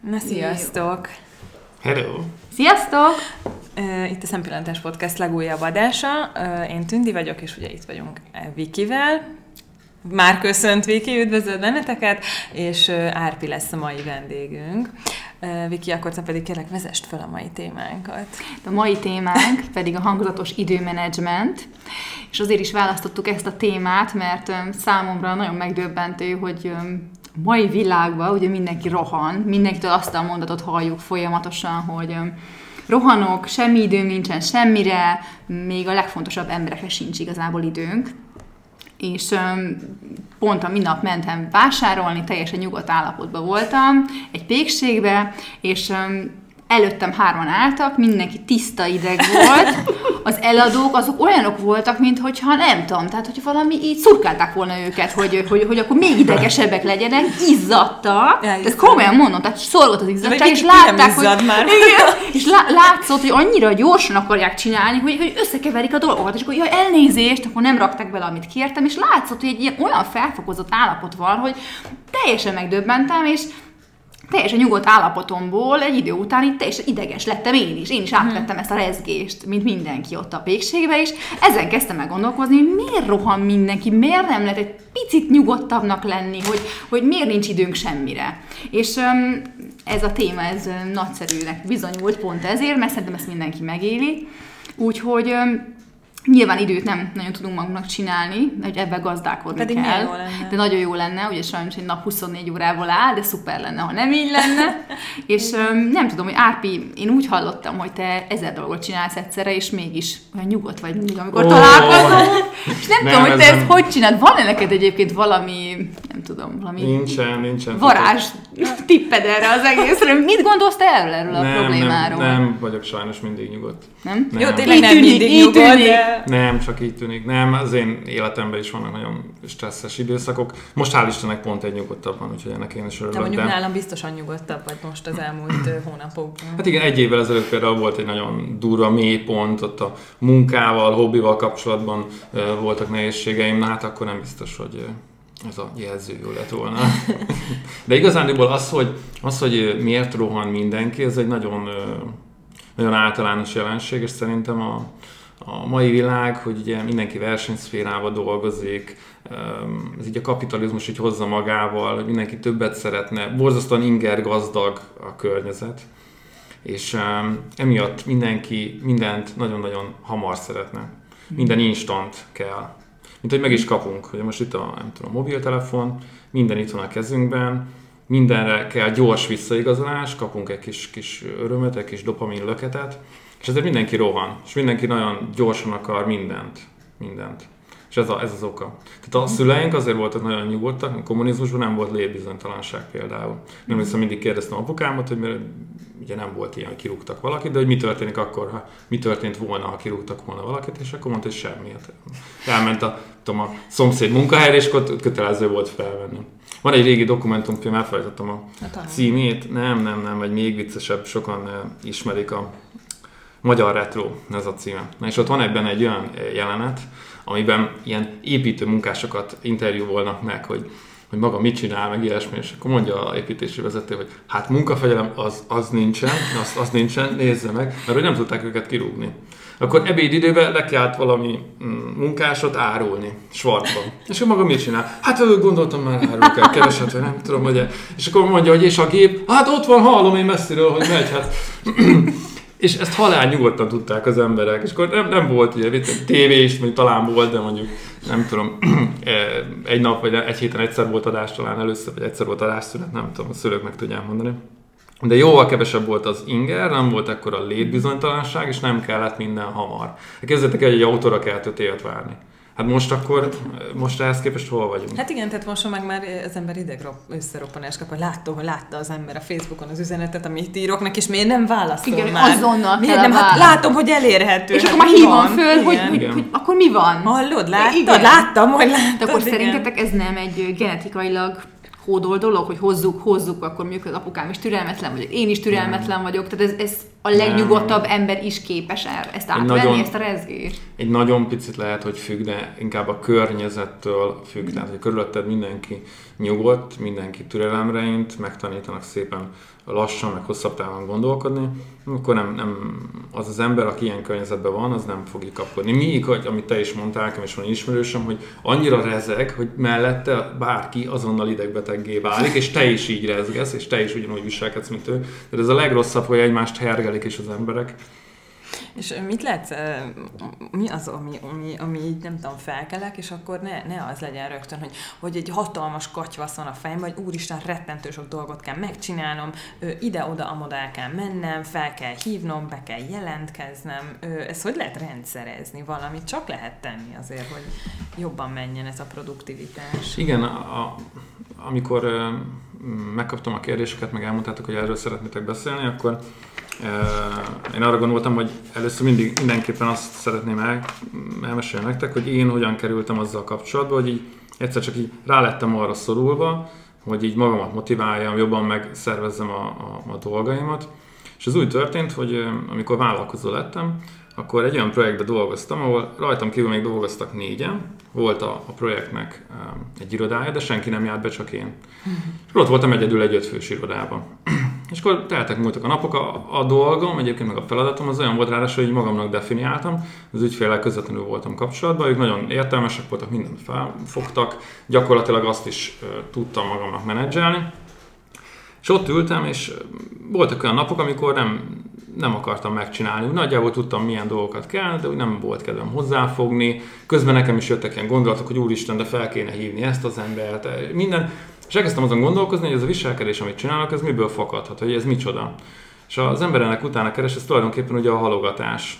Na, sziasztok! Hello! Sziasztok! Itt a Szempillantás Podcast legújabb adása. Én Tündi vagyok, és ugye itt vagyunk Vikivel. Már köszönt Viki, üdvözlöd benneteket, és Árpi lesz a mai vendégünk. Viki, akkor te pedig kérlek vezest fel a mai témánkat. A mai témánk pedig a hangzatos időmenedzsment, és azért is választottuk ezt a témát, mert számomra nagyon megdöbbentő, hogy mai világban ugye mindenki rohan, mindenkitől azt a mondatot halljuk folyamatosan, hogy rohanok, semmi időm nincsen semmire, még a legfontosabb emberekre sincs igazából időnk. És pont a minap mentem vásárolni, teljesen nyugodt állapotban voltam, egy pékségbe, és előttem hárman álltak, mindenki tiszta ideg volt, az eladók azok olyanok voltak, mint hogyha nem tudom, tehát hogy valami így szurkálták volna őket, hogy, hogy, hogy akkor még idegesebbek legyenek, izzadtak, ez komolyan mondom, tehát szorgott az izzadság, és látták, hogy, már. Igen, és lá, látszott, hogy annyira gyorsan akarják csinálni, hogy, hogy összekeverik a dolgokat, és akkor jaj, elnézést, akkor nem rakták bele, amit kértem, és látszott, hogy egy ilyen olyan felfokozott állapot van, hogy teljesen megdöbbentem, és teljesen nyugodt állapotomból egy idő után itt teljesen ideges lettem én is. Én is átvettem ezt a rezgést, mint mindenki ott a pékségbe, és ezen kezdtem meg gondolkozni, hogy miért rohan mindenki, miért nem lehet egy picit nyugodtabbnak lenni, hogy, hogy miért nincs időnk semmire. És um, ez a téma, ez nagyszerűnek bizonyult pont ezért, mert szerintem ezt mindenki megéli. Úgyhogy um, Nyilván időt nem nagyon tudunk magunknak csinálni, hogy ebben gazdálkodni Pedig kell. Jó lenne. De nagyon jó lenne, ugye sajnos egy nap 24 órával áll, de szuper lenne, ha nem így lenne. és um, nem tudom, hogy Árpi, én úgy hallottam, hogy te ezer dolgot csinálsz egyszerre, és mégis olyan nyugodt vagy mindig, amikor oh. találkozunk. És nem, nem tudom, hogy te ezt nem... hogy csinálod. Van-e neked egyébként valami, nem tudom, valami nincsen, nincsen. varázs tipped erre az egészre? Mit gondolsz te erről, erről a nem, problémáról? Nem, nem vagyok sajnos mindig nyugodt. Nem? nem. Jó, tényleg nem mindig nyugodt, de... Nem, csak így tűnik. Nem, az én életemben is vannak nagyon stresszes időszakok. Most hál' Istennek pont egy nyugodtabb van, úgyhogy ennek én is örülök. De mondjuk de... nálam biztosan nyugodtabb vagy most az elmúlt hónapokban. Hát igen, egy évvel ezelőtt például volt egy nagyon durva mélypont, ott a munkával, hobbival kapcsolatban voltak nehézségeim, na hát akkor nem biztos, hogy ez a jelző jó lett volna. De igazándiból az, hogy, az, hogy miért rohan mindenki, ez egy nagyon, nagyon általános jelenség, és szerintem a, a mai világ, hogy ugye mindenki versenyszférába dolgozik, ez így a kapitalizmus így hozza magával, hogy mindenki többet szeretne, borzasztóan inger gazdag a környezet, és emiatt mindenki mindent nagyon-nagyon hamar szeretne. Minden instant kell. Mint hogy meg is kapunk, hogy most itt a, nem tudom, a mobiltelefon, minden itt van a kezünkben, mindenre kell gyors visszaigazolás, kapunk egy kis, kis örömet, egy kis dopamin löketet, és ezért mindenki rohan, és mindenki nagyon gyorsan akar mindent. Mindent. És ez, a, ez az oka. Tehát a szüleink azért voltak nagyon nyugodtak, a kommunizmusban nem volt létbizonytalanság például. Nem hiszem, mindig kérdeztem apukámat, hogy mert ugye nem volt ilyen, hogy kirúgtak valakit, de hogy mi történik akkor, ha mi történt volna, ha kirúgtak volna valakit, és akkor mondta, hogy semmi. Hát elment a, tudom, a szomszéd munkahelyre, és akkor kötelező volt felvenni. Van egy régi dokumentumfilm, elfelejtettem a címét, nem, nem, nem, vagy még viccesebb, sokan ismerik a Magyar Retro, ez a címe. Na és ott van ebben egy olyan jelenet, amiben ilyen építő munkásokat interjúvolnak meg, hogy hogy maga mit csinál, meg ilyesmi, és akkor mondja a építési vezető, hogy hát munkafegyelem az, az nincsen, az, az nincsen, nézze meg, mert hogy nem tudták őket kirúgni. Akkor ebédidőben le kellett valami mm, munkásot árulni, svartban. És akkor maga mit csinál? Hát gondoltam már árul kell, keveset, vagy nem tudom, hogy És akkor mondja, hogy és a gép, hát ott van, hallom én messziről, hogy megy, hát és ezt halál nyugodtan tudták az emberek, és akkor nem, nem volt ugye tévé is, mondjuk talán volt, de mondjuk nem tudom, egy nap vagy egy héten egyszer volt adás talán először, vagy egyszer volt adásszünet, nem tudom, a szülők meg tudják mondani. De jóval kevesebb volt az inger, nem volt akkor a létbizonytalanság, és nem kellett minden hamar. Kezdetek el, egy autóra kell öt évet várni. Hát most akkor, most ehhez képest hol vagyunk? Hát igen, tehát most meg már az ember ideg összeroppanás kap, hogy látta, hogy látta az ember a Facebookon az üzenetet, amit írok neki, és miért nem válaszol igen, már? azonnal miért nem? Hát látom, hogy elérhető. És hát akkor már hívom föl, hogy, hogy, hogy, akkor mi van? Hallod, láttad? Igen. Láttam, hogy láttad. De akkor igen. szerintetek ez nem egy genetikailag kódol dolog, hogy hozzuk, hozzuk, akkor mondjuk az apukám is türelmetlen vagyok, én is türelmetlen vagyok, tehát ez, ez a legnyugodtabb nem. ember is képes el ezt átvenni, nagyon, ezt a rezgést. Egy nagyon picit lehet, hogy függ, de inkább a környezettől függ, tehát hogy körülötted mindenki nyugodt, mindenki türelemre int, megtanítanak szépen lassan, meg hosszabb távon gondolkodni, akkor nem, nem, az az ember, aki ilyen környezetben van, az nem fog kapkodni. Míg, hogy, amit te is mondtál, nekem is van ismerősöm, hogy annyira rezeg, hogy mellette bárki azonnal idegbeteggé válik, és te is így rezgesz, és te is ugyanúgy viselkedsz, mint ő. Tehát ez a legrosszabb, hogy egymást hergelik is az emberek. És mit lehet, mi az, ami, ami, ami így nem tudom, felkelek, és akkor ne, ne az legyen rögtön, hogy, hogy egy hatalmas katyvasz van a fejem, vagy úristen, rettentő sok dolgot kell megcsinálnom, ide-oda, amoda el kell mennem, fel kell hívnom, be kell jelentkeznem. Ez hogy lehet rendszerezni valamit? Csak lehet tenni azért, hogy jobban menjen ez a produktivitás. Igen, a, a, amikor megkaptam a kérdéseket, meg elmondtátok, hogy erről szeretnétek beszélni, akkor én arra gondoltam, hogy először mindig mindenképpen azt szeretném el, elmesélni nektek, hogy én hogyan kerültem azzal kapcsolatba, hogy így egyszer csak így rálettem arra szorulva, hogy így magamat motiváljam, jobban megszervezzem a, a, a dolgaimat. És az úgy történt, hogy amikor vállalkozó lettem, akkor egy olyan projektben dolgoztam, ahol rajtam kívül még dolgoztak négyen, volt a, a projektnek egy irodája, de senki nem járt be, csak én. Uh-huh. És ott voltam egyedül egy ötfős irodában. És akkor teltek múltak a napok, a, a dolgom, egyébként meg a feladatom az olyan volt rá, hogy magamnak definiáltam, az ügyfélel közvetlenül voltam kapcsolatban, ők nagyon értelmesek voltak, mindent felfogtak, gyakorlatilag azt is uh, tudtam magamnak menedzselni. És ott ültem, és voltak olyan napok, amikor nem, nem akartam megcsinálni. Nagyjából tudtam, milyen dolgokat kell, de úgy nem volt kedvem hozzáfogni. Közben nekem is jöttek ilyen gondolatok, hogy úristen, de fel kéne hívni ezt az embert. Minden, és elkezdtem azon gondolkozni, hogy ez a viselkedés, amit csinálok, ez miből fakadhat, hogy ez micsoda. És az ember utána keres, ez tulajdonképpen ugye a halogatás.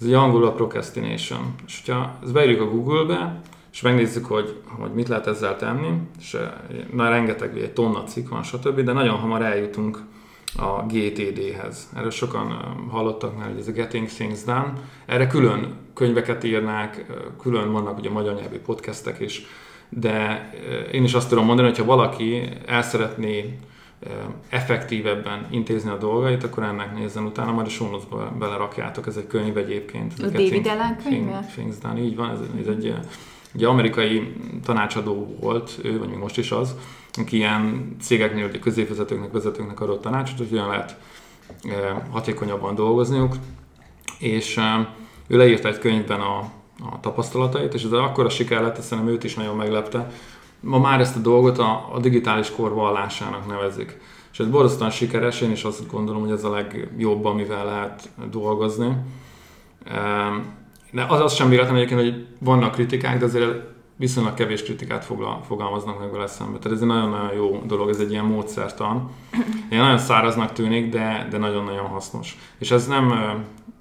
Ez ugye angolul a procrastination. És hogyha ezt beírjuk a Google-be, és megnézzük, hogy, hogy mit lehet ezzel tenni, és na, rengeteg, egy tonna cikk van, stb., de nagyon hamar eljutunk a GTD-hez. Erről sokan hallottak már, hogy ez a Getting Things Done. Erre külön könyveket írnák, külön vannak ugye magyar nyelvű podcastek is, de én is azt tudom mondani, hogy ha valaki el szeretné effektívebben intézni a dolgait, akkor ennek nézzen utána, majd a sónozba belerakjátok, ez egy könyv egyébként. A David Allen könyve? Things Done, így van, ez, ez egy, egy amerikai tanácsadó volt, ő, vagy még most is az, aki ilyen cégeknél, ugye középvezetőknek, vezetőknek adott tanácsot, hogy olyan lehet hatékonyabban dolgozniuk, és ő leírta egy könyvben a, a tapasztalatait, és ez akkor a siker lett, szerintem őt is nagyon meglepte. Ma már ezt a dolgot a, a digitális kor vallásának nevezik. És ez borzasztóan sikeres, én is azt gondolom, hogy ez a legjobb, amivel lehet dolgozni. De az, az sem véletlen egyébként, hogy vannak kritikák, de azért viszonylag kevés kritikát fogalmaznak meg vele szembe. Tehát ez egy nagyon-nagyon jó dolog, ez egy ilyen módszertan. Ilyen nagyon száraznak tűnik, de, de nagyon-nagyon hasznos. És ez nem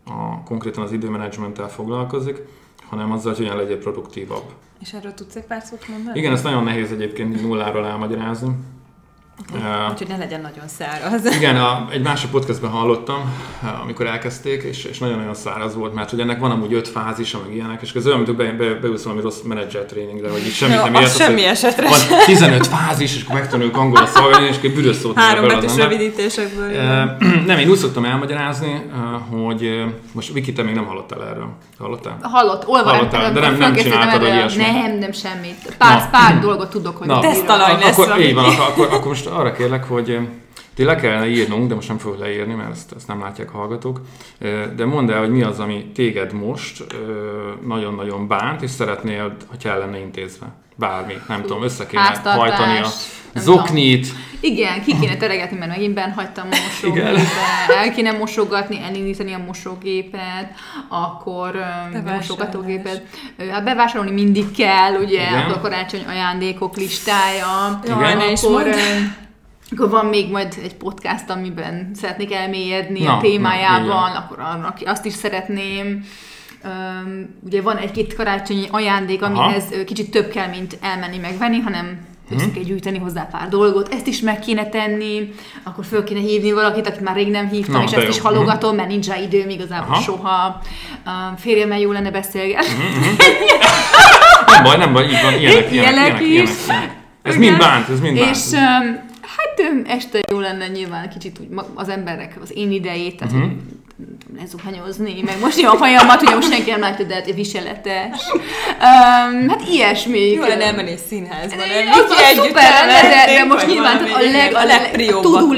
a, konkrétan az időmenedzsmenttel foglalkozik, hanem azzal, hogy hogyan legyél produktívabb. És erről tudsz egy pár szót mondani? Igen, ezt nagyon nehéz egyébként nulláról elmagyarázni. Uh, Úgyhogy ne legyen nagyon száraz. Igen, a, egy másik podcastben hallottam, amikor elkezdték, és, és nagyon-nagyon száraz volt, mert hogy ennek van amúgy öt fázis, meg ilyenek, és ez olyan, mint be, be, beülsz valami rossz menedzser tréningre, hogy itt semmit no, nem értesz. Semmi esetre Van 15 fázis, és akkor megtanuljuk angolra szolgálni, és egy büdös szót Három betűs rövidítésekből. nem, én úgy szoktam elmagyarázni, hogy most Viki, te még nem hallottál erről. Hallottál? Hallott, olvastam. de nem, nem csináltad, hogy ilyesmi. Nem, nem semmit. Pár, pár dolgot tudok, hogy tesztalaj lesz. Akkor, így van, akkor, akkor most arra kérlek, hogy ti le kellene írnunk, de most nem fogok leírni, mert ezt, ezt nem látják hallgatók. De mondd el, hogy mi az, ami téged most nagyon-nagyon bánt, és szeretnél, hogyha el lenne intézve. Bármi, nem tudom, össze kéne hajtani a zoknit. Tudom. Igen, ki kéne teregetni, mert megint benn hagytam a mosógépet, el kéne mosogatni, elindítani a mosógépet, akkor a mosogatógépet. Hát bevásárolni mindig kell, ugye, Igen. a karácsony ajándékok listája. Igen. Jaj, akkor, akkor van még majd egy podcast, amiben szeretnék elmélyedni na, a témájában, na, akkor annak azt is szeretném. Um, ugye van egy-két karácsonyi ajándék, amihez Aha. kicsit több kell, mint elmenni megvenni, hanem össze mhm. kell gyűjteni hozzá pár dolgot, ezt is meg kéne tenni, akkor föl kéne hívni valakit, akit már rég nem hívtam, Na, és ezt jó. is halogatom, mert nincs rá időm igazából Aha. soha. Um, férjemmel jó lenne beszélgetni. Mm-hmm. nem baj, nem baj, így van, ilyenek, ilyenek, ilyenek, ilyenek, ilyenek. Ez mind bánt, ez mind bánt. És um, hát este jó lenne nyilván kicsit úgy az emberek az én idejét, tehát uh-huh. Lezuhanyozni, meg most a hajamat, ugye most senki nem látja, de hát viseletes. Um, hát ilyesmi. Jó lenne elmenni színházba, nem? Az, az együtt szuper lenne, de, de most nyilván a leg, a leg legprióbbak, to-do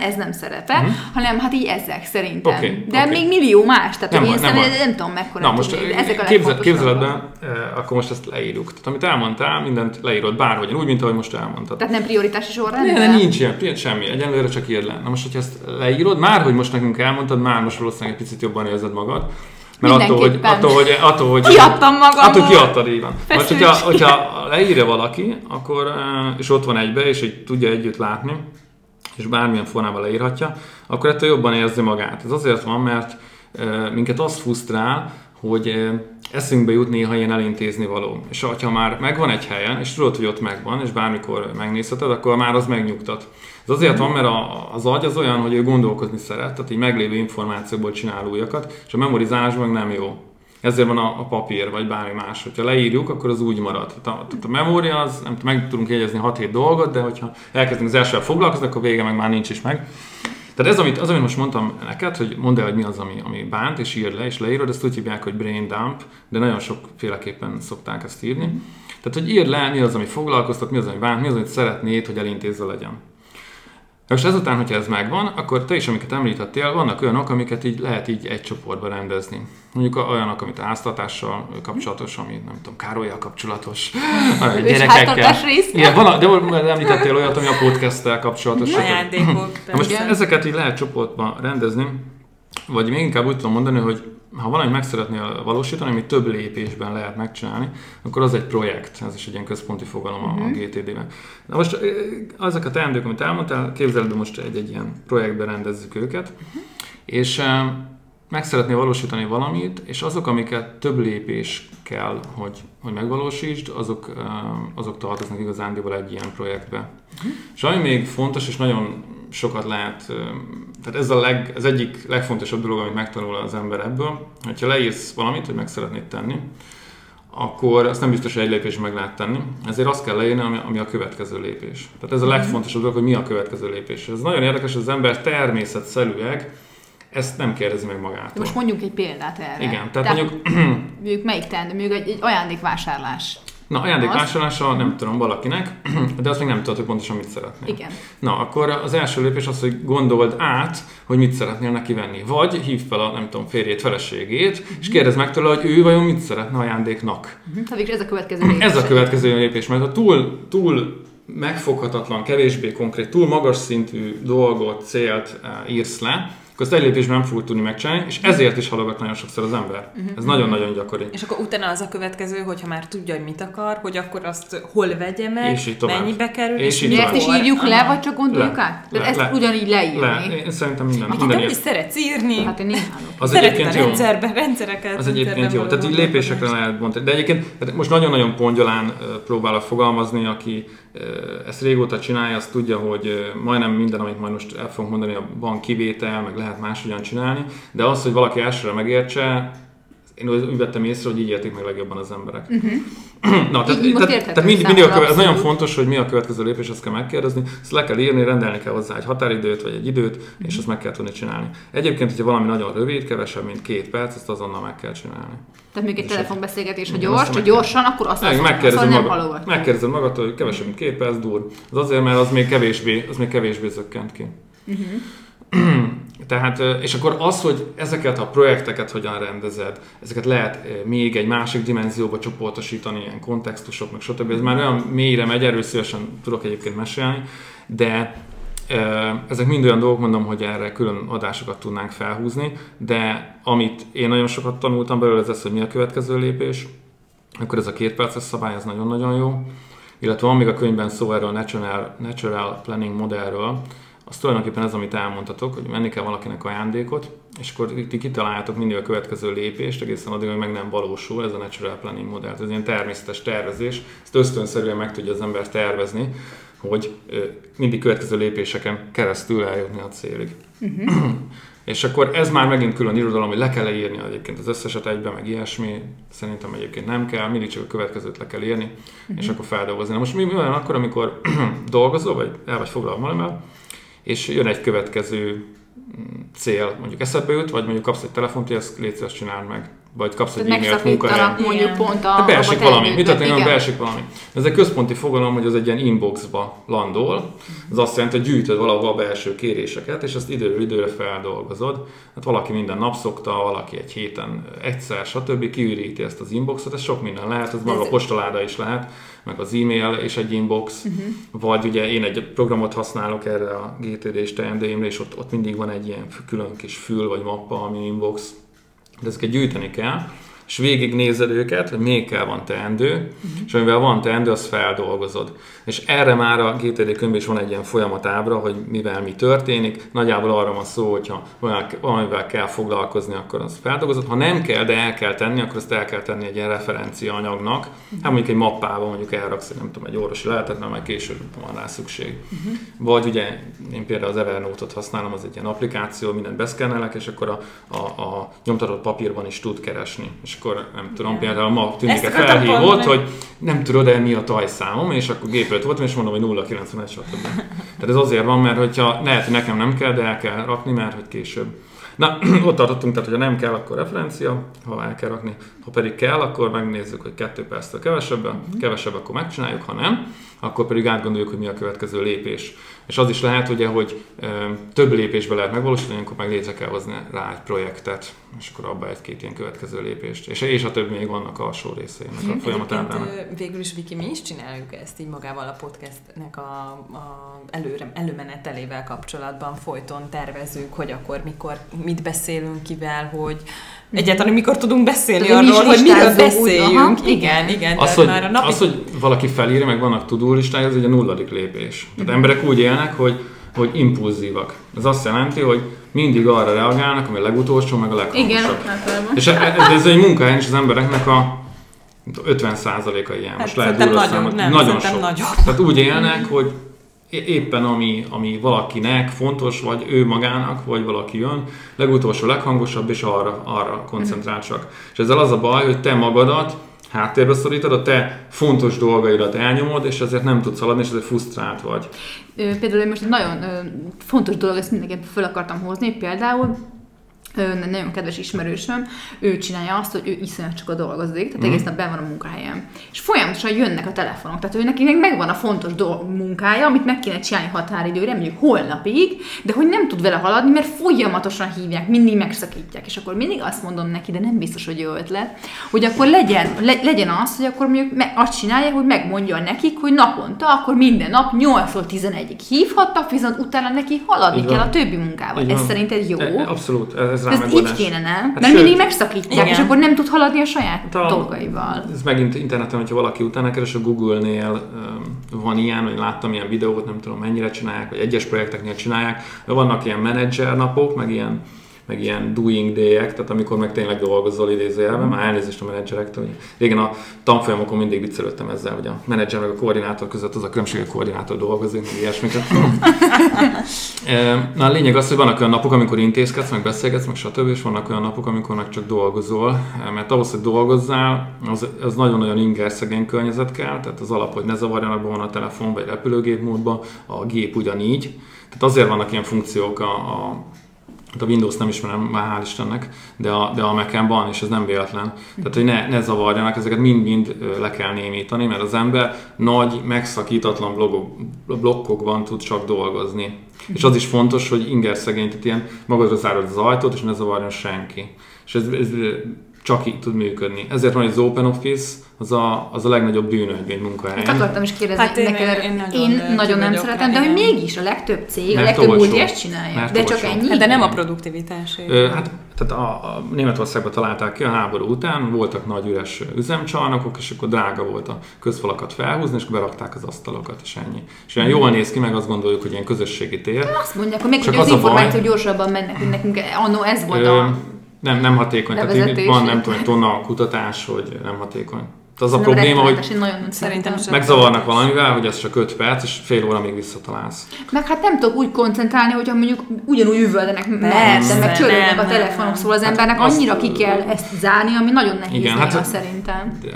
ez nem szerepel, hanem hát így ezek szerintem. Oké, de oké. még millió más, tehát Nem nem, én nem szerintem baj. nem tudom mekkora. Na most tudni, ezek a képzel, képzeletben, eh, akkor most ezt leírjuk. Tehát amit elmondtál, mindent leírod bárhogyan, úgy, mint ahogy most elmondtad. Tehát nem prioritási sorrendben? Ne, nincs ilyen, ilyen semmi, egyenlőre csak írd le. Na most, hogyha ezt leírod, már hogy most nekünk elmondtad, már most valószínűleg egy picit jobban érzed magad. Mert attól, hogy, attól, hogy, attól, hogy, Kiadtam magamból. Attól kiadtad, így van. Feszültség. hogyha, hogyha leírja valaki, akkor, eh, és ott van egybe, és így tudja együtt látni, és bármilyen formában leírhatja, akkor ettől jobban érzi magát. Ez azért van, mert eh, minket azt frusztrál, hogy eszünkbe jut néha ilyen elintézni való. És ha már megvan egy helyen, és tudod, hogy ott megvan, és bármikor megnézheted, akkor már az megnyugtat. Ez azért van, mert a, az agy az olyan, hogy ő gondolkozni szeret, tehát így meglévő információból csinál újakat, és a memorizálás meg nem jó. Ezért van a, a papír, vagy bármi más. Hogyha leírjuk, akkor az úgy marad. Tehát a, tehát a memória az, nem meg tudunk jegyezni 6-7 dolgot, de hogyha elkezdünk az elsővel foglalkozni, akkor vége meg már nincs is meg. Tehát ez, amit, az, amit most mondtam neked, hogy mondd el, hogy mi az, ami, ami bánt, és írd le, és leírod, ezt úgy hívják, hogy brain dump, de nagyon sokféleképpen szokták ezt írni. Tehát, hogy írd le, mi az, ami foglalkoztat, mi az, ami bánt, mi az, amit szeretnéd, hogy elintézve legyen. Most ezután, hogyha ez megvan, akkor te is, amiket említettél, vannak olyanok, amiket így lehet így egy csoportba rendezni. Mondjuk olyanok, amit a háztartással kapcsolatos, ami nem tudom, Károlyjal kapcsolatos, rész? Igen, van, de említettél olyat, ami a podcasttel kapcsolatos. Ajándékok. Most ezeket így lehet csoportba rendezni, vagy még inkább úgy tudom mondani, hogy ha valamit meg szeretnél valósítani, amit több lépésben lehet megcsinálni, akkor az egy projekt, ez is egy ilyen központi fogalom a- a GTD-ben. Na most azok a teendők, amit elmondtál, képzeld, el, most egy-egy ilyen projektben rendezzük őket, és ö, meg szeretnél valósítani valamit, és azok, amiket több lépés kell, hogy, hogy megvalósítsd, azok, azok tartoznak igazándiból egy ilyen projektbe. És ami még fontos, és nagyon sokat lehet, tehát ez a leg, az egyik legfontosabb dolog, amit megtanul az ember ebből, hogyha leírsz valamit, hogy meg szeretnéd tenni, akkor azt nem biztos, hogy egy lépés meg lehet tenni. Ezért azt kell leírni, ami, ami a következő lépés. Tehát ez a legfontosabb dolog, hogy mi a következő lépés. Ez nagyon érdekes, hogy az ember természetszerűleg ezt nem kérdezi meg magától. most mondjunk egy példát erre. Igen, tehát mondjuk, mondjuk melyik teendő, mondjuk egy, egy ajándékvásárlás. na ajándékvásárlása nem tudom valakinek, de azt még nem tudod, hogy pontosan mit szeretnél. Igen. Na, akkor az első lépés az, hogy gondold át, hogy mit szeretnél neki venni. Vagy hívd fel a, nem tudom, férjét, feleségét, és kérdezd meg tőle, hogy ő vajon mit szeretne ajándéknak. Mhm. Tehát ez a következő lépés. Ez a következő lépés, mert ha túl, túl megfoghatatlan, kevésbé konkrét, túl magas szintű dolgot, célt uh, írsz le, akkor azt egy lépésben nem fogod tudni megcsinálni, és ezért is halogat nagyon sokszor az ember. Ez nagyon-nagyon gyakori. És akkor utána az a következő, hogyha már tudja, hogy mit akar, hogy akkor azt hol vegye meg, És így tovább. mennyibe kerül, És és, így ezt is írjuk le, vagy csak gondoljuk Le. át? Le. Tehát ezt Le. ugyanígy leírni. Le, én szerintem minden, Akit minden nem is szeretsz írni, Hát én nem. Az szereted a egyébként jó. rendszerbe, rendszereket. Az egyébként jó. Tehát így lépésekre lehet bontani. De egyébként tehát most nagyon-nagyon pongyolán próbálok fogalmazni, aki ezt régóta csinálja, azt tudja, hogy majdnem minden, amit majd most el fogunk mondani, van kivétel, meg lehet máshogyan csinálni, de az, hogy valaki elsőre megértse, én úgy vettem észre, hogy így értik meg legjobban az emberek. Na, tehát, Így tehát, tehát mindig, mindig a köve, ez nagyon fontos, hogy mi a következő lépés, azt kell megkérdezni, ezt le kell írni, rendelni kell hozzá egy határidőt, vagy egy időt, és azt meg kell tudni csinálni. Egyébként, hogyha valami nagyon rövid, kevesebb, mint két perc, azt azonnal meg kell csinálni. Tehát még egy És telefonbeszélgetés, ha gyors, ha gyorsan, akkor azt Meg, azt megkérdezed, szóval nem magad, halogatjuk. megkérdezed magadtól, hogy kevesebb, mint két perc dur. Az azért, mert az még kevésbé, az még kevésbé zökkent ki. Tehát, és akkor az, hogy ezeket a projekteket hogyan rendezed, ezeket lehet még egy másik dimenzióba csoportosítani, ilyen kontextusok, meg stb. Ez már olyan mélyre megy, erről szívesen tudok egyébként mesélni, de ezek mind olyan dolgok, mondom, hogy erre külön adásokat tudnánk felhúzni, de amit én nagyon sokat tanultam belőle, ez az, hogy mi a következő lépés, akkor ez a két perces szabály, ez nagyon-nagyon jó. Illetve van még a könyvben szó erről a Natural, natural Planning modellről, az tulajdonképpen ez, amit elmondtatok, hogy menni kell valakinek ajándékot, és akkor ti kitaláljátok mindig a következő lépést, egészen addig, hogy meg nem valósul, ez a Natural Planning modell. Ez ilyen természetes tervezés, ezt ösztönszerűen meg tudja az ember tervezni, hogy mindig következő lépéseken keresztül eljutni a célig. És akkor ez már megint külön irodalom, hogy le kell írni egyébként az összeset egybe, meg ilyesmi. Szerintem egyébként nem kell, mindig csak a következőt le kell írni, és akkor feldolgozni. Na most mi, mi van akkor, amikor dolgozol, vagy el vagy foglalva valamivel, és jön egy következő cél mondjuk eszedbe jut, vagy mondjuk kapsz egy telefont, hogy ezt légy csináld meg vagy kapsz egy e-mailt munkahelyen. mondjuk pont a... De beesik a valami. Mit történik, igen. beesik valami. Ez egy központi fogalom, hogy az egy ilyen inboxba landol. Ez azt jelenti, hogy gyűjtöd valahol a belső kéréseket, és ezt időről időre feldolgozod. Hát valaki minden nap szokta, valaki egy héten egyszer, stb. kiüríti ezt az inboxot, ez sok minden lehet, ez maga a postaláda is lehet, meg az e-mail és egy inbox, uh-huh. vagy ugye én egy programot használok erre a GTD és teendőimre, és ott, ott mindig van egy ilyen külön kis fül vagy mappa, ami inbox, de ezeket gyűjteni kell, és végignézed őket, hogy még kell van teendő, uh-huh. és amivel van teendő, azt feldolgozod. És erre már a GTD könyvben is van egy ilyen folyamatábra, hogy mivel mi történik. Nagyjából arra van szó, hogyha valamivel kell foglalkozni, akkor azt feldolgozod. Ha nem kell, de el kell tenni, akkor azt el kell tenni egy ilyen referencia anyagnak. Hát mondjuk egy mappában mondjuk elraksz, nem tudom, egy orvosi lehetet, mert majd később van rá szükség. Uh-huh. Vagy ugye én például az Evernote-ot használom, az egy ilyen applikáció, mindent beszkennelek, és akkor a, a, a nyomtatott papírban is tud keresni. És akkor nem tudom, Igen. például ma tűnik felhívott, hogy nem tudod el mi a tajszámom, és akkor gép előtt voltam, és mondom, hogy 091, stb. Tehát ez azért van, mert hogyha lehet, hogy nekem nem kell, de el kell rakni, mert hogy később. Na, ott tartottunk, tehát hogyha nem kell, akkor referencia, ha el kell rakni. Ha pedig kell, akkor megnézzük, hogy kettő perctől kevesebb, kevesebb, akkor megcsináljuk, ha nem, akkor pedig átgondoljuk, hogy mi a következő lépés. És az is lehet, ugye, hogy több lépésbe lehet megvalósítani, akkor meg létre kell hozni rá egy projektet, és akkor abba egy-két ilyen következő lépést. És, és a több még vannak alsó részei ennek a ö, végül is, Viki, mi is csináljuk ezt így magával a podcastnek a, a előre, előmenetelével kapcsolatban folyton tervezünk, hogy akkor mikor, mit beszélünk kivel, hogy egyáltalán mikor tudunk beszélni is arról, hogy miről beszéljünk. aha, igen, igen. igen, Az hogy, már a napi... az, hogy valaki felírja, meg vannak tudó listája, az ugye a nulladik lépés. Tehát Mhm. emberek úgy élnek, hogy, hogy impulzívak. Ez azt jelenti, hogy mindig arra reagálnak, ami a legutolsó, meg a Igen, leghangosabb. általában. És ez, ez egy munkahelyen is az embereknek a 50%-a ilyen. Most Hát lehet szerintem durva nagyon, számot. nem, nagyon sok. nagyobb. Tehát úgy élnek, hogy éppen ami, ami valakinek fontos, vagy ő magának, vagy valaki jön, legutolsó, leghangosabb, és arra, arra koncentrál csak. És ezzel az a baj, hogy te magadat háttérbe szorítod, a te fontos dolgaidat elnyomod, és ezért nem tudsz haladni, és ezért frusztrált vagy. Például most egy nagyon fontos dolog, ezt mindenképpen fel akartam hozni, például nagyon kedves ismerősöm, ő csinálja azt, hogy ő iszonyat csak a dolgozik, tehát egész nap ben van a munkahelyen. És folyamatosan jönnek a telefonok, tehát ő neki meg megvan a fontos dolg, munkája, amit meg kéne csinálni határidőre, mondjuk holnapig, de hogy nem tud vele haladni, mert folyamatosan hívják, mindig megszakítják. És akkor mindig azt mondom neki, de nem biztos, hogy jó ötlet, hogy akkor legyen, le, legyen az, hogy akkor mondjuk me, azt csinálja, hogy megmondja nekik, hogy naponta, akkor minden nap 8-tól 11-ig hívhattak, viszont utána neki haladni Így kell van. a többi munkával. Így Ez van. szerinted jó? E- Abszolút, ez, ez rá Ez megoldás. így kéne, nem? Hát Mert sőt, mindig megszakítják, Igen. és akkor nem tud haladni a saját a- dolgaival. Ez megint interneten, hogyha valaki utána keres, a Google-nél öm, van ilyen, hogy láttam ilyen videót, nem tudom mennyire csinálják, vagy egyes projekteknél csinálják, de vannak ilyen menedzser napok, meg ilyen meg ilyen doing day-ek, tehát amikor meg tényleg dolgozol idézőjelben, már elnézést a menedzserektől. Régen a tanfolyamokon mindig viccelődtem ezzel, hogy a menedzser meg a koordinátor között az a különbség, hogy a koordinátor dolgozik, ilyesmiket. Na a lényeg az, hogy vannak olyan napok, amikor intézkedsz, meg beszélgetsz, meg stb. és vannak olyan napok, amikor meg csak dolgozol, mert ahhoz, hogy dolgozzál, az, az nagyon-nagyon ingerszegény környezet kell, tehát az alap, hogy ne zavarjanak be volna a telefon, vagy repülőgép módba, a gép ugyanígy. Tehát azért vannak ilyen funkciók a, a a Windows nem ismerem, már hál' Istennek, de a, de a Mac-en van, és ez nem véletlen. Tehát, hogy ne, ne zavarjanak, ezeket mind-mind le kell némítani, mert az ember nagy, megszakítatlan blogok, blokkokban tud csak dolgozni. És az is fontos, hogy inger szegény, tehát ilyen magadra zárod az ajtót, és ne zavarjon senki. És ez, ez csak így tud működni. Ezért van, hogy az OpenOffice az a, az a legnagyobb bűnög egy munkahelyen. Hát akartam is kérdezni, Hát én- neked, én én nagyon, nagyon, nem szeretem, rá, de hogy mégis a legtöbb cég, a Mert legtöbb olcsó. multi ezt csinálja. Mert de csak ennyi. Hát de nem a produktivitás. Ö, hát, tehát a, a Németországban találták ki a háború után, voltak nagy üres üzemcsarnokok, és akkor drága volt a közfalakat felhúzni, és akkor berakták az asztalokat, és ennyi. És olyan jól néz ki, meg azt gondoljuk, hogy ilyen közösségi tér. Azt mondják, hogy még Csak hogy az az a baj- információ gyorsabban mennek, hogy nekünk annó ez volt a... nem, nem hatékony. Tehát van, nem tudom, tonna kutatás, hogy nem hatékony. Az a probléma, hogy én nagyon Szerintem is megzavarnak valamivel, hogy ez csak 5 perc, és fél óra még visszatalálsz. Meg hát nem tudok úgy koncentrálni, hogyha mondjuk ugyanúgy üvöldenek mellette, Persze, meg csörögnek a telefonok, szóval az Hát embernek azt- annyira ki kell ezt zárni, ami nagyon nehéz Igen, néha hát- szerintem. De,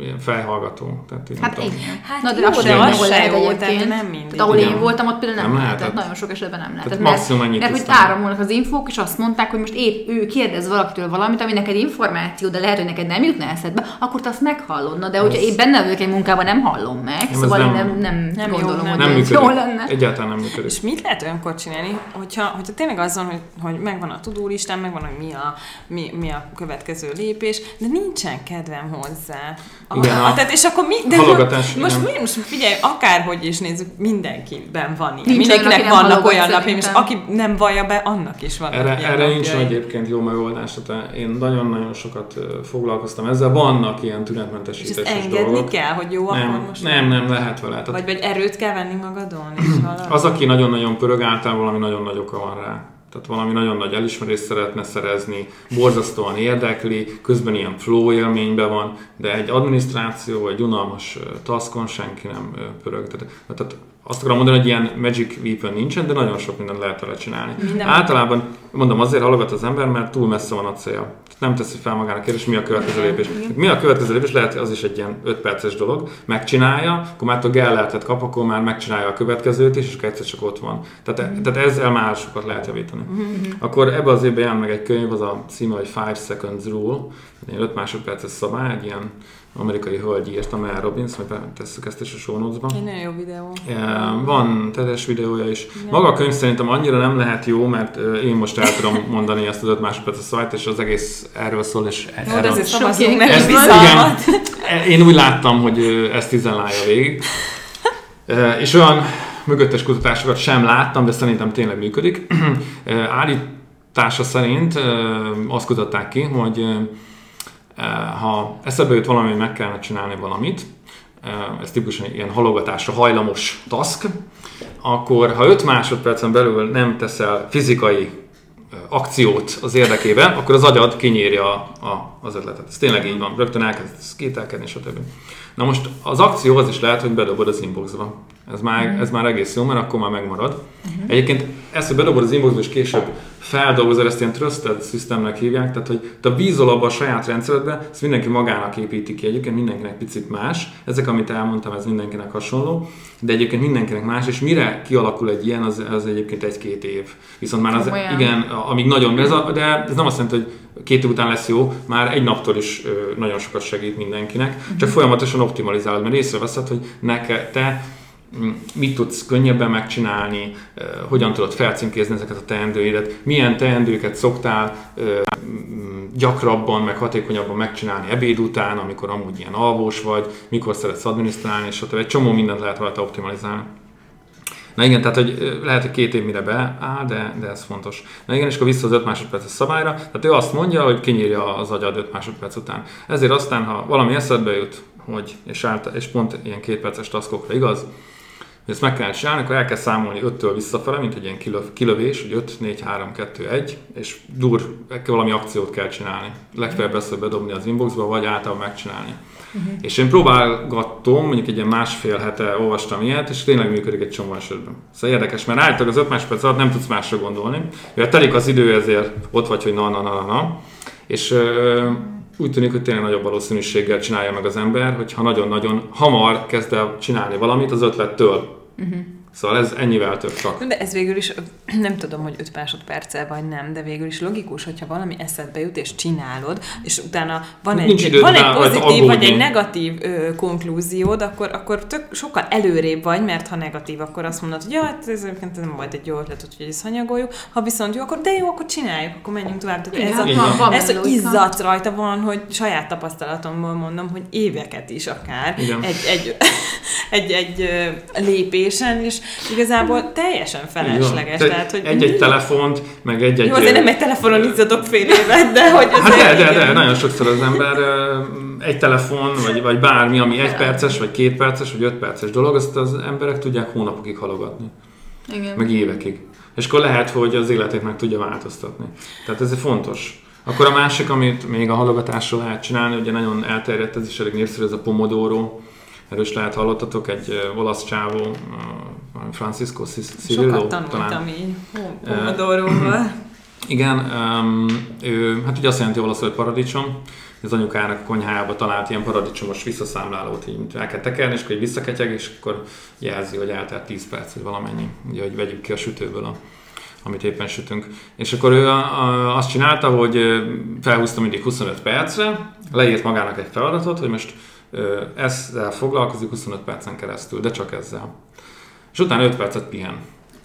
ilyen fejhallgató. Tehát nem Hát igen. Hát Na, de jó, de az se jó, tehát nem mindig. Ahol én voltam, ott például nem, lehetett. Nagyon sok esetben nem lehetett. Maximum ennyit mert hogy áramolnak az infók, és azt mondták, hogy most épp ő kérdez valakitől valamit, ami neked információ, de lehet, hogy neked nem jutna eszedbe, akkor te azt meghallod. Na, de hogyha én benne vagyok egy munkában, nem hallom meg, ez szóval nem- nem, nem, nem jó, gondolom, nem. hogy Nem működik. jó lenne. Egyáltalán nem működik. És mit lehet olyankor csinálni, hogyha, hogyha tényleg az van, hogy, hogy megvan a tudólistám, megvan, hogy mi a, mi, mi a következő lépés, de nincsen kedvem hozzá. A, Igen, a, a tehát, és akkor mi, de halogatás, most, igen. mi, most figyelj, akárhogy is nézzük, mindenkiben van ilyen. Nincs Mindenkinek nem vannak olyan napjai, és aki nem vallja be, annak is van Erre, erre nincs egyébként jó megoldás, tehát én nagyon-nagyon sokat foglalkoztam ezzel. Vannak ilyen És ezt engedni dolgok. kell, hogy jó, akkor Nem, most nem, nem, lehet vele. Tehát Vagy, vagy erőt kell venni magadon, és az, aki nagyon-nagyon pörög, általában valami nagyon nagy oka van rá. Tehát valami nagyon nagy elismerést szeretne szerezni, borzasztóan érdekli, közben ilyen flow élményben van, de egy adminisztráció, egy unalmas taskon senki nem pörög. Tehát, tehát azt akarom mondani, hogy ilyen magic weapon nincsen, de nagyon sok mindent lehet vele csinálni. Minden- Általában, mondom, azért halogat az ember, mert túl messze van a cél. Nem teszi fel magának kérdést, mi a következő lépés. Mi a következő lépés? Lehet, az is egy ilyen 5 perces dolog. Megcsinálja, akkor már tudod, leltet kap, akkor már megcsinálja a következőt is, és akkor egyszer csak ott van. Tehát, tehát ezzel már sokat lehet javítani. Akkor ebbe az évben jelent meg egy könyv, az a címe, hogy 5 Seconds Rule, egy 5 másodperces szabály, egy ilyen amerikai hölgy írta, Mel Robbins, majd tesszük ezt is a show notes-ba. Egy nagyon jó videó. Van tedes videója is. Maga a könyv szerintem annyira nem lehet jó, mert én most el tudom mondani ezt az 5 másodperces szabályt, és az egész erről szól, és Jó, de erről- azért Sok neki ezt, igen, én úgy láttam, hogy ezt tizenlálja végig. E, És olyan mögöttes kutatásokat sem láttam, de szerintem tényleg működik. E, Állítása szerint azt kutatták ki, hogy e, ha eszedbe jut valami, hogy meg kellene csinálni valamit, e, ez tipikusan ilyen halogatásra hajlamos task, akkor ha 5 másodpercen belül nem teszel fizikai ö, akciót az érdekében, akkor az agyad kinyírja a, a, az ötletet. Ez tényleg így van. Rögtön elkezd kételkedni, stb. Na most az akció az is lehet, hogy bedobod az inboxba. Ez már, ez már egész jó, mert akkor már megmarad. Egyébként ezt, hogy bedobod az inboxba, és később feldolgozod, ezt ilyen trusted systemnek hívják, tehát hogy te bízol abba a saját rendszeredbe, ezt mindenki magának építi ki, egyébként mindenkinek picit más. Ezek, amit elmondtam, ez mindenkinek hasonló, de egyébként mindenkinek más, és mire kialakul egy ilyen, az, az egyébként egy-két év. Viszont már az, Komolyan. igen, amíg nagyon, ez a, de ez nem azt jelenti, hogy két év után lesz jó, már egy naptól is nagyon sokat segít mindenkinek, csak folyamatosan optimalizálod, mert észreveszed, hogy neke, te mit tudsz könnyebben megcsinálni, ö, hogyan tudod felcímkézni ezeket a teendőidet, milyen teendőket szoktál ö, mm, gyakrabban, meg hatékonyabban megcsinálni ebéd után, amikor amúgy ilyen alvós vagy, mikor szeretsz adminisztrálni, és stb. Egy csomó mindent lehet rajta optimalizálni. Na igen, tehát hogy ö, lehet, hogy két év mire beáll, de, de ez fontos. Na igen, és akkor vissza az 5 másodperces szabályra. Tehát ő azt mondja, hogy kinyírja az agyad 5 másodperc után. Ezért aztán, ha valami eszedbe jut, hogy, és, állt, és pont ilyen két perces taskokra igaz, hogy ezt meg kell csinálni, akkor el kell számolni 5-től visszafele, mint egy ilyen kilöv, kilövés, hogy 5, 4, 3, 2, 1, és dur, valami akciót kell csinálni. Legfeljebb ezt bedobni az inboxba, vagy általában megcsinálni. Uh-huh. És én próbálgattam, mondjuk egy ilyen másfél hete olvastam ilyet, és tényleg működik egy csomó esetben. Szóval érdekes, mert állítólag az 5 másodperc alatt nem tudsz másra gondolni. Mivel telik az idő, ezért ott vagy, hogy na, na, na, na, na. És ö, úgy tűnik, hogy tényleg nagyobb valószínűséggel csinálja meg az ember, hogyha nagyon-nagyon hamar kezd el csinálni valamit az ötlettől. Uh-huh. Szóval ez ennyivel több csak. De ez végül is, nem tudom, hogy 5 másodperccel vagy nem, de végül is logikus, hogyha valami eszedbe jut és csinálod, és utána van Nincs egy, időd van egy pozitív vagy egy negatív ö, konklúziód, akkor, akkor tök, sokkal előrébb vagy, mert ha negatív, akkor azt mondod, hogy ja, hát ez egyébként nem volt egy jó ötlet, úgyhogy ezt hanyagoljuk. Ha viszont jó, akkor de jó, akkor csináljuk, akkor menjünk tovább. Tehát ez, Igen, a, van- van ez, logika. izzadsz rajta van, hogy saját tapasztalatomból mondom, hogy éveket is akár Igen. egy, egy, egy, egy ö, lépésen, és igazából teljesen felesleges. Van. Tehát, hogy egy-egy telefont, meg egy-egy... jó, azért nem egy telefonon izzadok fél évet, de hogy Hát de, de, de, nagyon sokszor az ember egy telefon, vagy, vagy bármi, ami egy perces, vagy két perces, vagy öt perces dolog, azt az emberek tudják hónapokig halogatni, Igen. meg évekig. És akkor lehet, hogy az életét meg tudja változtatni. Tehát ez fontos. Akkor a másik, amit még a halogatásról lehet csinálni, ugye nagyon elterjedt, ez is elég népszerű, ez a Pomodoro. Erről is lehet hallottatok, egy olasz csávó, Francisco Cirillo. Sokat tanultam így Pomodoro-val. Igen, ő, hát ugye azt jelenti olaszul, hogy paradicsom. Az anyukának a konyhájába talált ilyen paradicsomos visszaszámlálót, így mint el kell tekerni, és akkor így visszaketyeg, és akkor jelzi, hogy eltelt 10 perc, vagy valamennyi, ugye, hogy vegyük ki a sütőből a, amit éppen sütünk. És akkor ő a, a, azt csinálta, hogy felhúzta mindig 25 percre, leírt magának egy feladatot, hogy most ezzel foglalkozik 25 percen keresztül, de csak ezzel. És utána 5 percet pihen.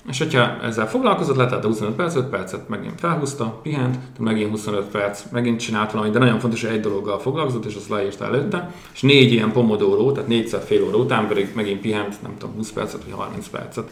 És hogyha ezzel foglalkozott, letelt a 25 perc, 5 percet megint felhúzta, pihent, megint 25 perc, megint csinált valamit, de nagyon fontos, hogy egy dologgal foglalkozott, és azt leírta előtte, és négy ilyen pomodóró, tehát négyszer fél óra után pedig megint pihent, nem tudom, 20 percet vagy 30 percet.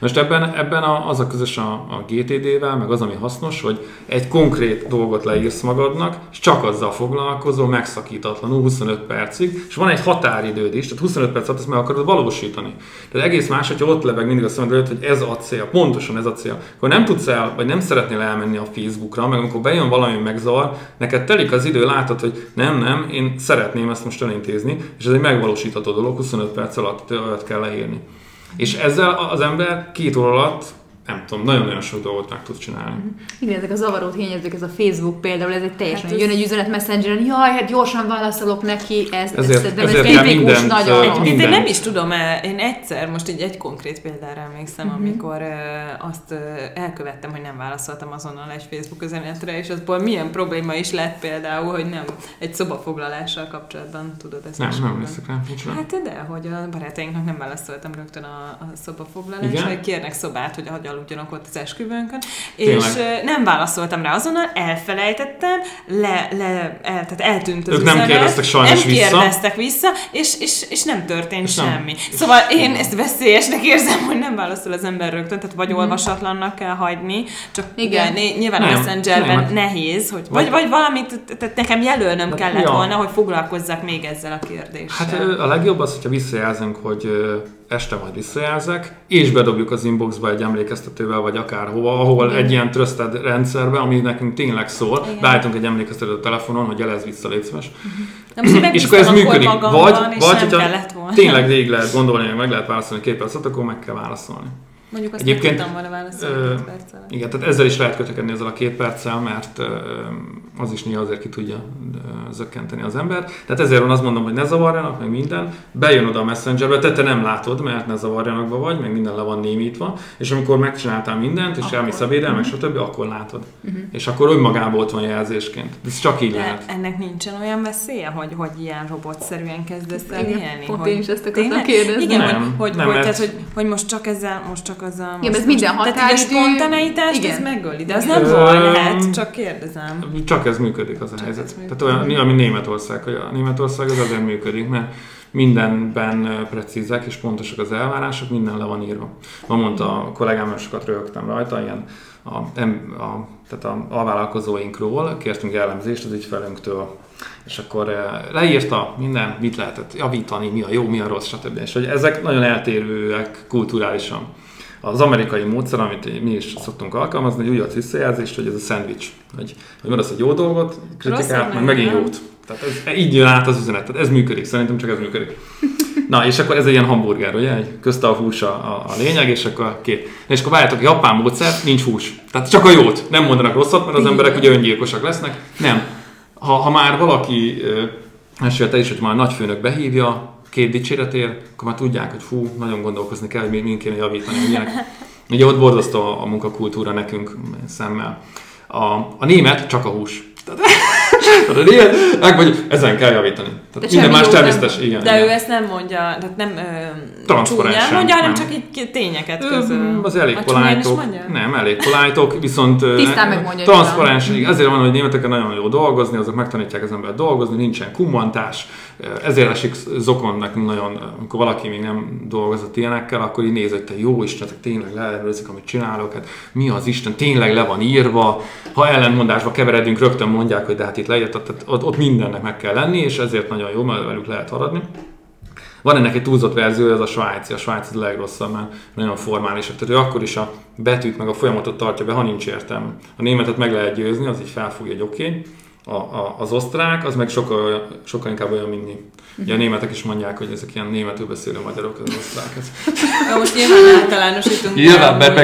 Most ebben, ebben a, az a közös a, a GTD-vel, meg az, ami hasznos, hogy egy konkrét dolgot leírsz magadnak, és csak azzal foglalkozol megszakítatlanul 25 percig, és van egy határidőd is, tehát 25 perc alatt ezt meg akarod valósítani. Tehát egész más, hogyha ott lebeg mindig a szemed előtt, hogy ez a cél, pontosan ez a cél. Akkor nem tudsz el, vagy nem szeretnél elmenni a Facebookra, meg amikor bejön valami megzavar, neked telik az idő, látod, hogy nem, nem, én szeretném ezt most elintézni, és ez egy megvalósítható dolog, 25 perc alatt kell leírni. És ezzel az ember két óra alatt nem tudom, nagyon-nagyon sok dolgot meg tud csinálni. Igen, ezek a zavaró tényezők, ez a Facebook például, ez egy teljesen, Hát ez- jön egy üzenet messengeren, jaj, hát gyorsan válaszolok neki, ez, Ezért- ez, de ezért ez mindent, nagyon. én nem is tudom, el, én egyszer, most így egy konkrét példára emlékszem, Mhm. uh-huh. amikor uh, azt uh, elkövettem, hogy nem válaszoltam azonnal egy Facebook üzenetre, és azból milyen probléma is lett például, hogy nem egy szobafoglalással kapcsolatban tudod ezt Nem, nem emlékszek rá, nincs. Hát de, hogy a barátainknak nem válaszoltam rögtön a, a szobafoglalásra, kérnek szobát, hogy, hogy aludjanak ott az esküvőnkön, Tényleg? és nem válaszoltam rá azonnal, elfelejtettem, le, le, el, tehát eltűnt az Ők nem üzenet, kérdeztek sajnos nem vissza. kérdeztek vissza, és, és, és nem történt És nem. semmi. Szóval én ezt veszélyesnek érzem, hogy nem válaszol az ember rögtön, tehát vagy olvasatlannak kell hagyni, csak Mhm. Igen. né- nyilván a Nem, Messengerben nem. nehéz, hogy, Vagy- vagy, valamit, tehát nekem jelölnöm Hát, kellett ja. volna, hogy foglalkozzak még ezzel a kérdéssel. Hát a legjobb az, hogyha visszajelzünk, hogy este majd visszajelzek, és bedobjuk az inboxba egy emlékeztetővel, vagy akárhova, ahol Igen. egy ilyen trusted rendszerbe, ami nekünk tényleg szól, Igen. beállítunk egy emlékeztetőt a telefonon, hogy jelez vissza, légy szíves. Most én és akkor ez működik. Vagy, és vagy hogyha tényleg végig lehet gondolni, meg meg lehet válaszolni perc alatt, akkor meg kell válaszolni. Mondjuk azt Egyébként, tudtam volna válaszolni ö. Igen, tehát ezzel is lehet kötekedni ezzel a két perccel, mert ö, az is néha azért ki tudja ö, zökkenteni az ember. Tehát ezért van azt mondom, hogy ne zavarjanak, meg minden. Bejön oda a messengerbe, te, te nem látod, mert ne zavarjanakba vagy, meg minden le van némítva, és amikor megcsináltál mindent, és Akkor. elmész ebédel, meg stb., akkor látod. És akkor önmagában ott van jelzésként. Ez csak így De lehet. ennek nincsen olyan veszélye, hogy, hogy ilyen robotszerűen kezdesz el élni? pont hogy én is ezt akartam Tényleg? kérdezni. Igen, Nem, hogy, hogy, nem, hogy, mert- tehát, hogy, hogy most csak ezzel, most csak azzal... Igen, most, ez minden most, Tehát a határidő- spontaneitást, igen. ez megöli, de az nem baj lehet, csak kérdezem. Csak ez működik az a Csak helyzet. Tehát olyan, ami Németország, hogy a Németország az azért működik, mert mindenben precízek és pontosak az elvárások, minden le van írva. Ma mondta a kollégám, mert sokat rögtem rajta, ilyen a, a, tehát a alvállalkozóinkról kértünk jellemzést az ügyfelünktől, és akkor leírta minden, mit lehetett javítani, mi a jó, mi a rossz, stb. És hogy ezek nagyon eltérőek kulturálisan. Az amerikai módszer, amit mi is szoktunk alkalmazni, egy újat visszajelzést, hogy ez a szendvics. Hogy, hogy mondasz egy jó dolgot, kritikát, meg meg megint jót. Tehát ez, így jön át az üzenet. Tehát ez működik, szerintem csak ez működik. Na, és akkor ez egy ilyen hamburger, ugye? Egy közte a hús a, a, a lényeg, és akkor két. És akkor várjátok, japán módszer, nincs hús. Tehát csak a jót. Nem mondanak rosszat, mert az emberek ugye öngyilkosak lesznek. Nem. Ha, ha már valaki, esélyt te is, hogy már a nagyfőnök behívja, két dicséretért, akkor már tudják, hogy fú, nagyon gondolkozni kell, hogy mi- min kéne javítani. Ilyenek. Ugye ott borzasztó a, a munkakultúra nekünk szemmel. A, a német csak a hús. Tehát, tehát német, meg vagy, ezen kell javítani. Tehát De minden más nem- természetes. Igen, De igen. ő ezt nem mondja, tehát nem ö, csúnyán mondja, hanem nem. csak így tényeket közöl. Az elég polájtok. mondja? Nem, elég polájtok, viszont Tisztán megmondja, transzparens. Ezért van, hogy németeken nagyon jó dolgozni, azok megtanítják az embert dolgozni, nincsen kummantás. Ezért esik zokon nekünk nagyon, amikor valaki még nem dolgozott ilyenekkel, akkor így néz, hogy te jó Isten, te tényleg leellenőrzik, amit csinálok, hát mi az Isten, tényleg le van írva. Ha ellenmondásba keveredünk, rögtön mondják, hogy de hát itt leírtad, tehát ott, ott mindennek meg kell lenni, és ezért nagyon jó, mert velük lehet haradni. Van ennek egy túlzott verzió, ez a svájci, a svájci a legrosszabb, mert nagyon formálisak. Tehát ő akkor is a betűt meg a folyamatot tartja be, ha nincs értelme. A németet meg lehet győzni, az így felfogja, hogy oké. Okay. A, a, az osztrák, az meg sokkal, sokkal inkább olyan, mint mi. Ugye a németek is mondják, hogy ezek ilyen németül beszélő magyarok, az osztrák. Ja, most nyilván általánosítunk. Nyilván, meg,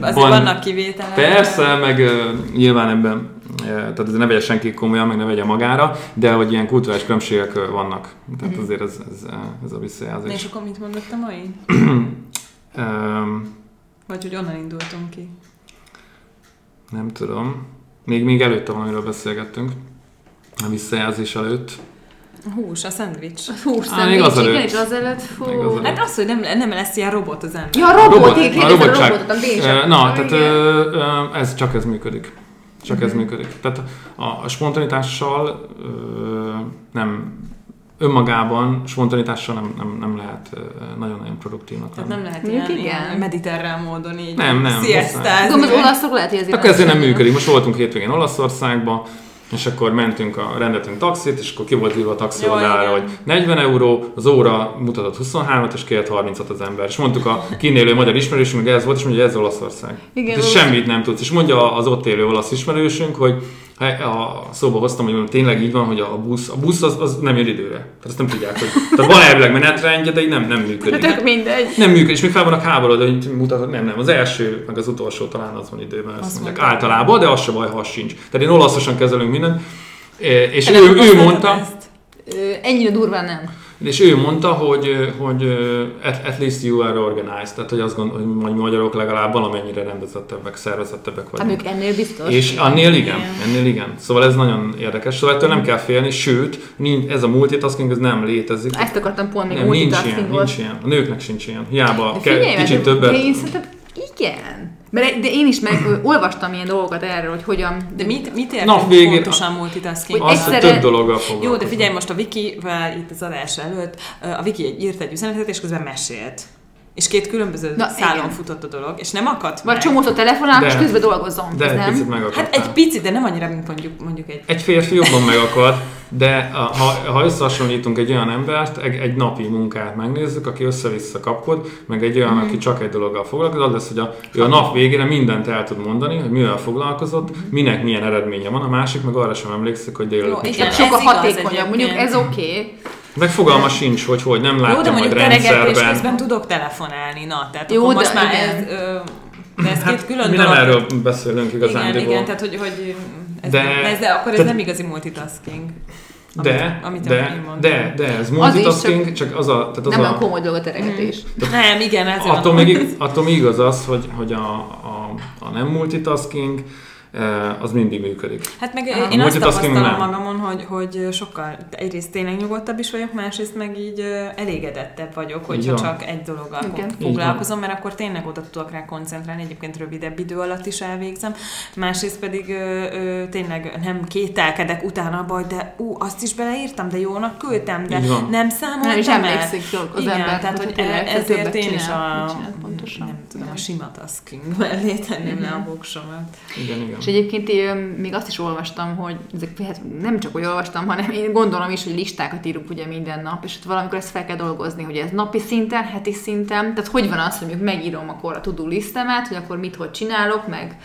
meg van, vannak kivételek. Persze, meg nyilván ebben tehát ez ne vegye senki komolyan, meg ne vegye magára, de hogy ilyen kulturális különbségek vannak. Tehát azért ez, ez, ez a visszajelzés. És akkor mit mondott a mai? Vagy hogy onnan indultunk ki? Nem tudom. Még, még előtte van, amiről beszélgettünk. A visszajelzés előtt. A hús, a szendvics. A hús Á, szendvics, az igen, és az előtt, fú. Az hát az, hogy nem, nem lesz ilyen robot az ember. Ja, a robot, robot igen, a, robotság. a robotot, Na, tehát ö, ez csak ez működik. Csak mm-hmm. ez mhm. működik. Tehát a, a spontanitással ö, nem önmagában spontanitással nem, nem, nem lehet nagyon-nagyon produktívnak Tehát nem lehet ilyen, ilyen mediterrán módon így nem, nem, sziasztázni. az olaszok lehet, hogy ezért Akkor ezért nem működik. Most voltunk hétvégén Olaszországban, és akkor mentünk, a, rendeltünk taxit, és akkor ki volt írva a taxi oldalára, hogy 40 euró, az óra mutatott 23-at, és kért 30-at az ember. És mondtuk a kinélő magyar ismerősünk, hogy ez volt, és mondja, ez Olaszország. Igen, és semmit nem tudsz. És mondja az ott élő olasz ismerősünk, hogy a szóba hoztam, hogy tényleg így van, hogy a busz, a busz az, az nem jön időre. Tehát azt nem tudják, hogy tehát van elvileg menetrendje, de így nem, nem működik. Tök mindegy. Nem működik, és még fel vannak háborodva, hogy mutatod, nem, nem, az első, meg az utolsó talán az van időben, azt, azt mondják általában, de az se baj, ha sincs. Tehát én olaszosan kezelünk mindent, és ő, ő mondta... Ezt? Ennyire durván nem. És ő mondta, hogy, hogy at, at least you are organized, tehát hogy azt gondolom, hogy magyarok legalább valamennyire rendezettebbek, szervezettebbek vagyunk. Hát ők ennél biztos. És annél igen, ennél igen. Szóval ez nagyon érdekes. Szóval ettől nem kell félni, sőt, ez a multitasking ez nem létezik. Ezt akartam pont még nem, nincs ilyen, nincs ilyen. A nőknek sincs ilyen. Hiába figyelj, kicsit többet. Én szerintem igen. Mert, de én is meg olvastam ilyen dolgokat erről, hogy hogyan... De mit, mit értünk Na, végén pontosan multitasking? Hogy egyszerre... több dologgal Jó, de figyelj most a Vikivel itt az adás előtt, a Viki írt egy üzenetet, és közben mesélt. És két különböző Na, szálon igen. futott a dolog, és nem akadt Vagy csomót a telefonál, és közben dolgozom. De egy nem? picit megakadt. Hát egy picit, de nem annyira, mint mondjuk, mondjuk egy... Egy férfi jobban megakad, de ha, ha összehasonlítunk egy olyan embert, egy, egy napi munkát megnézzük, aki össze-vissza kapkod, meg egy olyan, mm. aki csak egy dologgal foglalkozik, az lesz, hogy a, ő a nap végére mindent el tud mondani, hogy mivel foglalkozott, minek milyen eredménye van, a másik meg arra sem emlékszik, hogy délután mit csinál. Sokkal hatékonyabb, mondjuk ez oké. Okay meg fogalma sincs, hogy hogy nem látja Jó, de mondjuk majd rendszerben. közben tudok telefonálni, na, tehát Jó, akkor most már igen. ez, ö, de ez hát, két külön mi dolog. nem erről beszélünk igazán. Igen, igen, tehát hogy, hogy ez, de, ez, de akkor ez te, nem igazi multitasking. De, amit, de, de, de, ez multitasking, az csak, csak az a... Tehát az nem a, a komoly dolog a teregetés. Mm. Nem, igen, ez attól, még, attól még igaz az, hogy, hogy a, a, a nem multitasking, az mindig működik. Hát meg én azt tapasztalom nem. magamon, hogy, hogy sokkal egyrészt tényleg nyugodtabb is vagyok, másrészt meg így elégedettebb vagyok, hogyha csak egy dologgal Igen. foglalkozom, mert akkor tényleg oda tudok rá koncentrálni, egyébként rövidebb idő alatt is elvégzem. Másrészt pedig ö, ö, tényleg nem kételkedek utána hogy de ú, azt is beleírtam, de jónak küldtem, de nem számoltam Nem is emlékszik az Igen, ember, tehát hogy e- ezért én is a, nem tudom, a sima tasking mellé tenném le a voksomat. Igen, igen. És egyébként én még azt is olvastam, hogy ezek, hát nem csak hogy olvastam, hanem én gondolom is, hogy listákat írunk ugye minden nap, és ott valamikor ezt fel kell dolgozni, hogy ez napi szinten, heti szinten, tehát hogy van az, hogy mondjuk megírom akkor a tudó lisztemet, hogy akkor mit, hogy csinálok, meg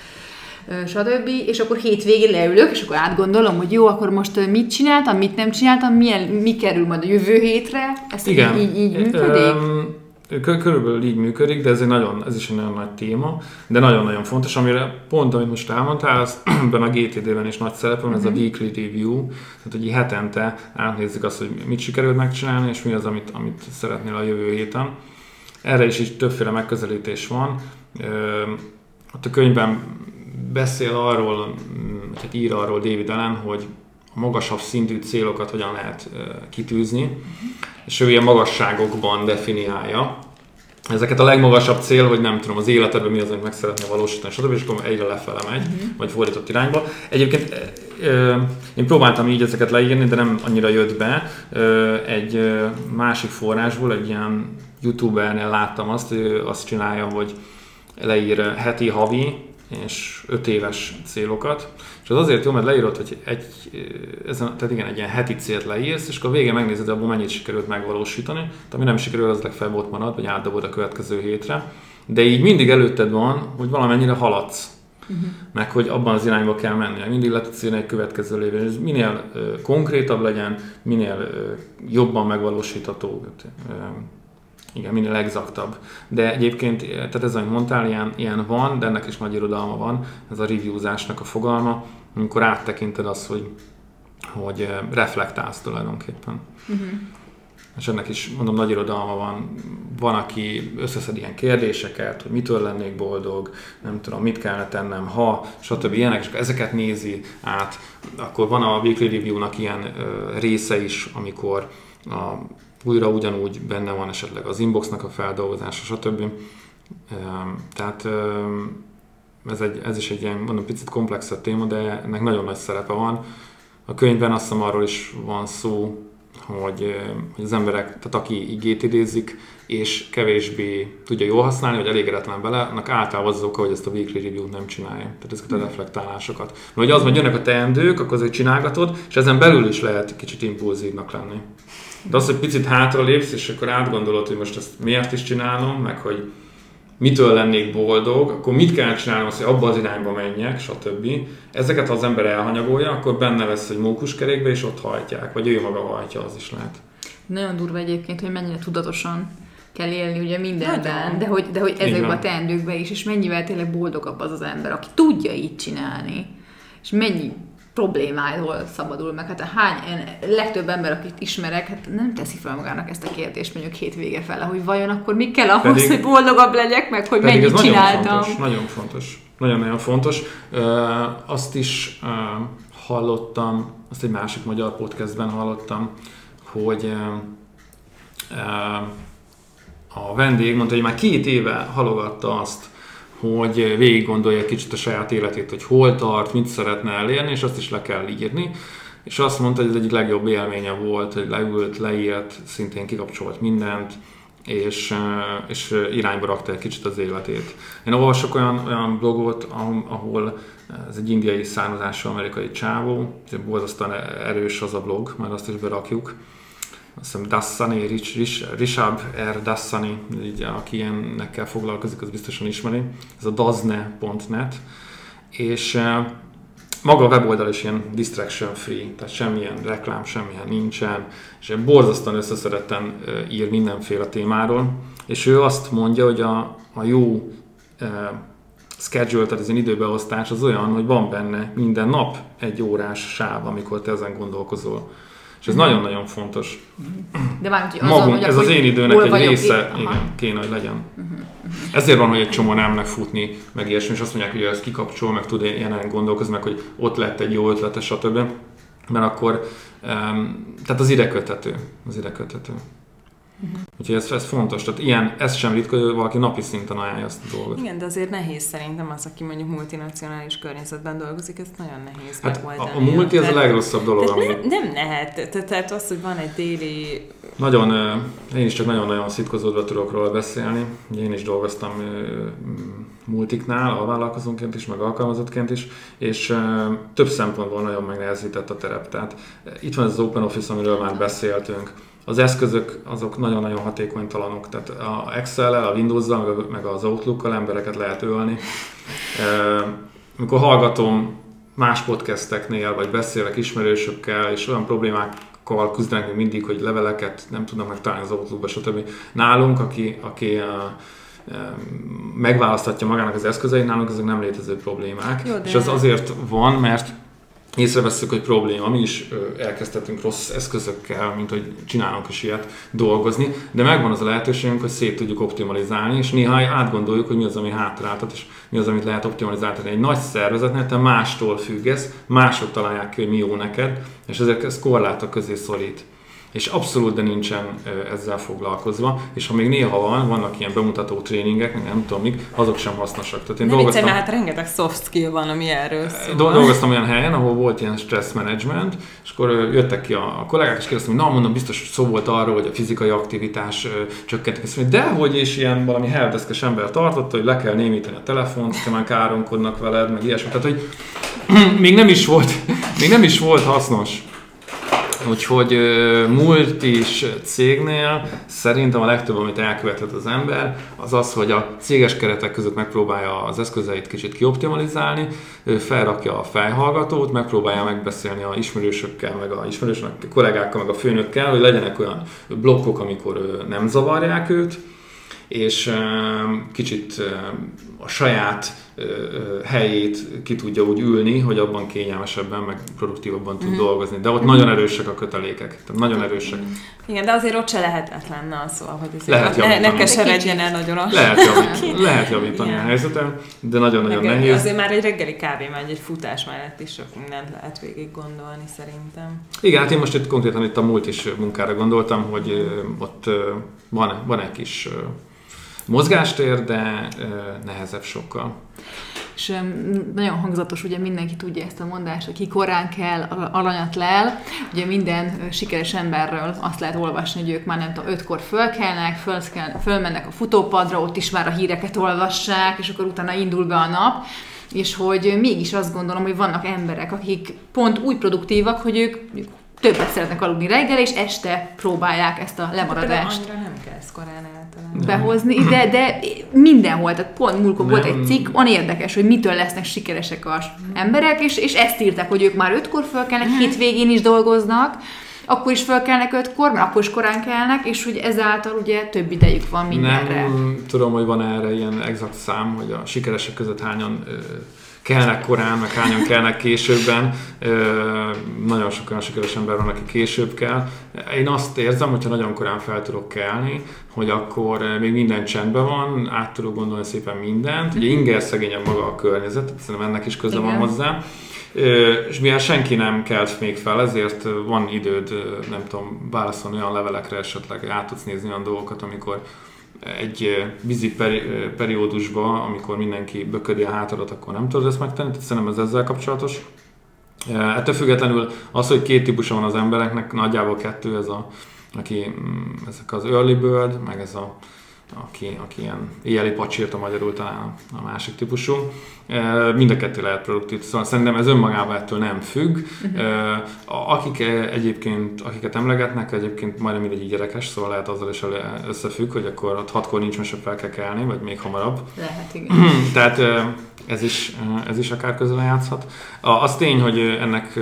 stb. És akkor hétvégén leülök, és akkor átgondolom, hogy jó, akkor most mit csináltam, mit nem csináltam, milyen, mi kerül majd a jövő hétre. Ez Igen. így, így működik? Um, Körülbelül így működik, de ez, egy nagyon, ez is egy nagyon nagy téma, de nagyon-nagyon fontos, amire pont, amit most elmondtál, az ebben a GTD-ben is nagy szerepem, ez a mhm. weekly review, tehát hogy hetente átnézzük azt, hogy mit sikerült megcsinálni, és mi az, amit, amit szeretnél a jövő héten. Erre is, is többféle megközelítés van. Ott a könyvben beszél arról, tehát ír arról David Allen, hogy magasabb szintű célokat hogyan lehet kitűzni. És ő ilyen magasságokban definiálja. Ezeket a legmagasabb cél, hogy nem tudom, az életedben mi az, amit meg szeretne valósítani, stb. és akkor egyre lefele megy, uh-huh. vagy fordított irányba. Egyébként én próbáltam így ezeket leírni, de nem annyira jött be. Egy másik forrásból, egy ilyen youtubernél láttam azt, ő azt csinálja, hogy leír heti, havi, és 5 éves célokat, és az azért jó, mert leírod, hogy egy, ezen, tehát igen, egy ilyen heti célt leírsz, és akkor a végén megnézed, abból mennyit sikerült megvalósítani, tehát ami nem sikerül, az legfeljebb ott marad, vagy átdobod a következő hétre, de így mindig előtted van, hogy valamennyire haladsz. Uh-huh. meg hogy abban az irányba kell menni. Mindig le tudsz írni egy következő lévén. Ez minél uh, konkrétabb legyen, minél uh, jobban megvalósítható, uh, igen, minél exaktabb. De egyébként, tehát ez, amit mondtál, ilyen, ilyen van, de ennek is nagy irodalma van, ez a reviewzásnak a fogalma, amikor áttekinted azt, hogy, hogy reflektálsz tulajdonképpen. Uh-huh és ennek is mondom nagy irodalma van, van, aki összeszed ilyen kérdéseket, hogy mitől lennék boldog, nem tudom, mit kellene tennem, ha, stb. ilyenek, és ezeket nézi át. Akkor van a Weekly Review-nak ilyen ö, része is, amikor a, újra ugyanúgy benne van esetleg az inboxnak a feldolgozása, stb. Tehát ez, egy, ez is egy ilyen, mondom, picit komplexebb téma, de ennek nagyon nagy szerepe van. A könyvben azt hiszem arról is van szó, hogy, hogy az emberek, tehát aki igét idézik, és kevésbé tudja jól használni, vagy elégedetlen vele, annak általában az oka, hogy ezt a weekly review-t nem csinálja. Tehát ezeket a hmm. reflektálásokat. Mert hogy az, hogy jönnek a teendők, akkor azért csinálgatod, és ezen belül is lehet kicsit impulzívnak lenni. De az, hogy picit hátra lépsz, és akkor átgondolod, hogy most ezt miért is csinálom, meg hogy mitől lennék boldog, akkor mit kell csinálnom, hogy abba az irányba menjek, stb. Ezeket, ha az ember elhanyagolja, akkor benne lesz egy mókuskerékbe, és ott hajtják, vagy ő maga hajtja, az is lehet. Nagyon durva egyébként, hogy mennyire tudatosan kell élni ugye mindenben, de hogy, de hogy ezekben a teendőkben is, és mennyivel tényleg boldogabb az az ember, aki tudja így csinálni, és mennyi problémáról szabadul meg. Hát a hány, én, legtöbb ember, akit ismerek, hát nem teszi fel magának ezt a kérdést mondjuk hétvége fele, hogy vajon akkor mi kell ahhoz, pedig, hogy boldogabb legyek, meg hogy mennyit ez csináltam. Nagyon fontos, nagyon fontos. Nagyon-nagyon fontos. Uh, azt is uh, hallottam, azt egy másik magyar podcastben hallottam, hogy uh, uh, a vendég mondta, hogy már két éve halogatta azt, hogy végig gondolja kicsit a saját életét, hogy hol tart, mit szeretne elérni, és azt is le kell írni. És azt mondta, hogy ez egyik legjobb élménye volt, hogy leült, leírt, szintén kikapcsolt mindent, és, és irányba rakta egy kicsit az életét. Én olvasok olyan, olyan blogot, ahol ez egy indiai származású amerikai csávó, borzasztóan erős az a blog, már azt is berakjuk, azt hiszem Dassani, Rich, Rich, Rishab R. Dassani, így, aki ilyenekkel foglalkozik, az biztosan ismeri. Ez a dazne.net, és uh, maga a weboldal is ilyen distraction free, tehát semmilyen reklám, semmilyen nincsen, és borzasztóan összeszeretten uh, ír mindenféle témáról, és ő azt mondja, hogy a, a jó uh, schedule, tehát az időbeosztás az olyan, hogy van benne minden nap egy órás sáv, amikor te ezen gondolkozol. És ez nagyon-nagyon fontos. De már, hogy azon, Magunk, hogy ez az én időnek egy része, itt? igen, kéne, hogy legyen. Uh-huh. Ezért van, hogy egy csomó nem futni, meg ilyesmi, és azt mondják, hogy ez kikapcsol, meg tud ilyen gondolkozni, meg hogy ott lett egy jó ötlete, stb. Mert akkor, um, tehát az ide köthető. Az ide köthető. Uh-huh. Úgyhogy ez, ez fontos, tehát ilyen, ez sem ritka, hogy valaki napi szinten ajánlja azt a dolgot. Igen, de azért nehéz szerintem az, aki mondjuk multinacionális környezetben dolgozik, ez nagyon nehéz hát megoldani. A, a multi az a legrosszabb dolog, ami... Nem, nem lehet, tehát, tehát az, hogy van egy téli... Nagyon, én is csak nagyon-nagyon szitkozódva tudok róla beszélni. Én is dolgoztam multiknál, alvállalkozónként is, meg alkalmazottként is, és több szempontból nagyon megnehezített a terep. Tehát itt van ez az Open Office, amiről már beszéltünk az eszközök azok nagyon-nagyon hatékonytalanok, tehát a Excel-el, a Windows-zal, meg az Outlook-kal embereket lehet ölni. Amikor hallgatom más podcasteknél, vagy beszélek ismerősökkel, és olyan problémákkal küzdenek még mindig, hogy leveleket nem tudnak megtalálni az Outlookba, stb. Nálunk, aki, aki megválasztatja magának az eszközeit, nálunk ezek nem létező problémák. Jó. És az azért van, mert észreveszünk, hogy probléma, mi is elkezdhetünk rossz eszközökkel, mint hogy csinálunk is ilyet dolgozni, de megvan az a lehetőségünk, hogy szét tudjuk optimalizálni, és néha átgondoljuk, hogy mi az, ami hátráltat, és mi az, amit lehet optimalizálni. Egy nagy szervezetnél te mástól függesz, mások találják ki, hogy mi jó neked, és ezek ez korlátok közé szorít. És abszolút de nincsen ezzel foglalkozva, és ha még néha van, vannak ilyen bemutató tréningek, nem tudom mik, azok sem hasznosak. Tehát én ne dolgoztam, viccelj, hát rengeteg soft skill van, ami erről szól. Dolgoztam olyan helyen, ahol volt ilyen stress management, és akkor jöttek ki a, kollégák, és kérdeztem, hogy na mondom, biztos szó volt arról, hogy a fizikai aktivitás csökkentik. Azt mondja, dehogy is ilyen valami helpdeskes ember tartotta, hogy le kell némítani a telefont, ha már káromkodnak veled, meg ilyesmi. Tehát, hogy még nem is volt, még nem is volt hasznos. Úgyhogy múlt is cégnél szerintem a legtöbb, amit elkövetett az ember, az az, hogy a céges keretek között megpróbálja az eszközeit kicsit kioptimalizálni, felrakja a fejhallgatót, megpróbálja megbeszélni a ismerősökkel, meg a ismerősök, a kollégákkal, meg a főnökkel, hogy legyenek olyan blokkok, amikor nem zavarják őt, és kicsit a saját helyét ki tudja úgy ülni, hogy abban kényelmesebben, meg produktívabban tud mm. dolgozni. De ott mm. nagyon erősek a kötelékek. Tehát nagyon erősek. Igen, de azért ott se lehetetlen az, szóval, hogy lehet ne, ne keseredjen el nagyon a Lehet javítani, lehet javítani a helyzetem, de nagyon-nagyon nehéz. Azért már egy reggeli kávé, már egy futás mellett is sok mindent lehet végig gondolni szerintem. Igen, hát én most itt konkrétan itt a múlt is munkára gondoltam, hogy ott van, van egy kis mozgástér, de nehezebb sokkal. És nagyon hangzatos, ugye mindenki tudja ezt a mondást, hogy ki korán kell, alanyat lel. Ugye minden sikeres emberről azt lehet olvasni, hogy ők már nem tudom, ötkor fölkelnek, föl, fölmennek a futópadra, ott is már a híreket olvassák, és akkor utána indul be a nap és hogy mégis azt gondolom, hogy vannak emberek, akik pont úgy produktívak, hogy ők többet szeretnek aludni reggel, és este próbálják ezt a lemaradást. De nem kell korán általában. Behozni, de, de mindenhol, tehát pont múlkor volt egy cikk, on érdekes, hogy mitől lesznek sikeresek az emberek, és, és ezt írták, hogy ők már ötkor fölkelnek, hmm. hétvégén is dolgoznak, akkor is fölkelnek ötkor, mert akkor is korán kelnek, és hogy ezáltal ugye több idejük van mindenre. Nem tudom, hogy van erre ilyen exakt szám, hogy a sikeresek között hányan kelnek korán, meg hányan kelnek későbben. Nagyon sok olyan sikeres ember van, aki később kell. Én azt érzem, hogyha nagyon korán fel tudok kelni, hogy akkor még minden csendben van, át tudok gondolni szépen mindent. Ugye inger szegényebb maga a környezet, szerintem ennek is köze van hozzá. És mivel senki nem kelt még fel, ezért van időd, nem tudom, válaszolni olyan levelekre esetleg, át tudsz nézni olyan dolgokat, amikor egy vízi peri, periódusba, amikor mindenki böködi a hátadat, akkor nem tudod ezt megtenni, tehát szerintem ez ezzel kapcsolatos. Ettől függetlenül az, hogy két típusa van az embereknek, nagyjából kettő, ez a, aki, mm, ezek az early bird, meg ez a aki, aki ilyen éjjeli a magyarul talán a másik típusú. Mind a kettő lehet produktív, szóval szerintem ez önmagában ettől nem függ. Uh-huh. Akik egyébként, akiket emlegetnek, egyébként majdnem mindegy gyerekes, szóval lehet azzal is összefügg, hogy akkor ott hatkor nincs mese fel kell kelni, vagy még hamarabb. Lehet, igen. Tehát ez is, ez is akár közel játszhat. Az tény, hogy ennek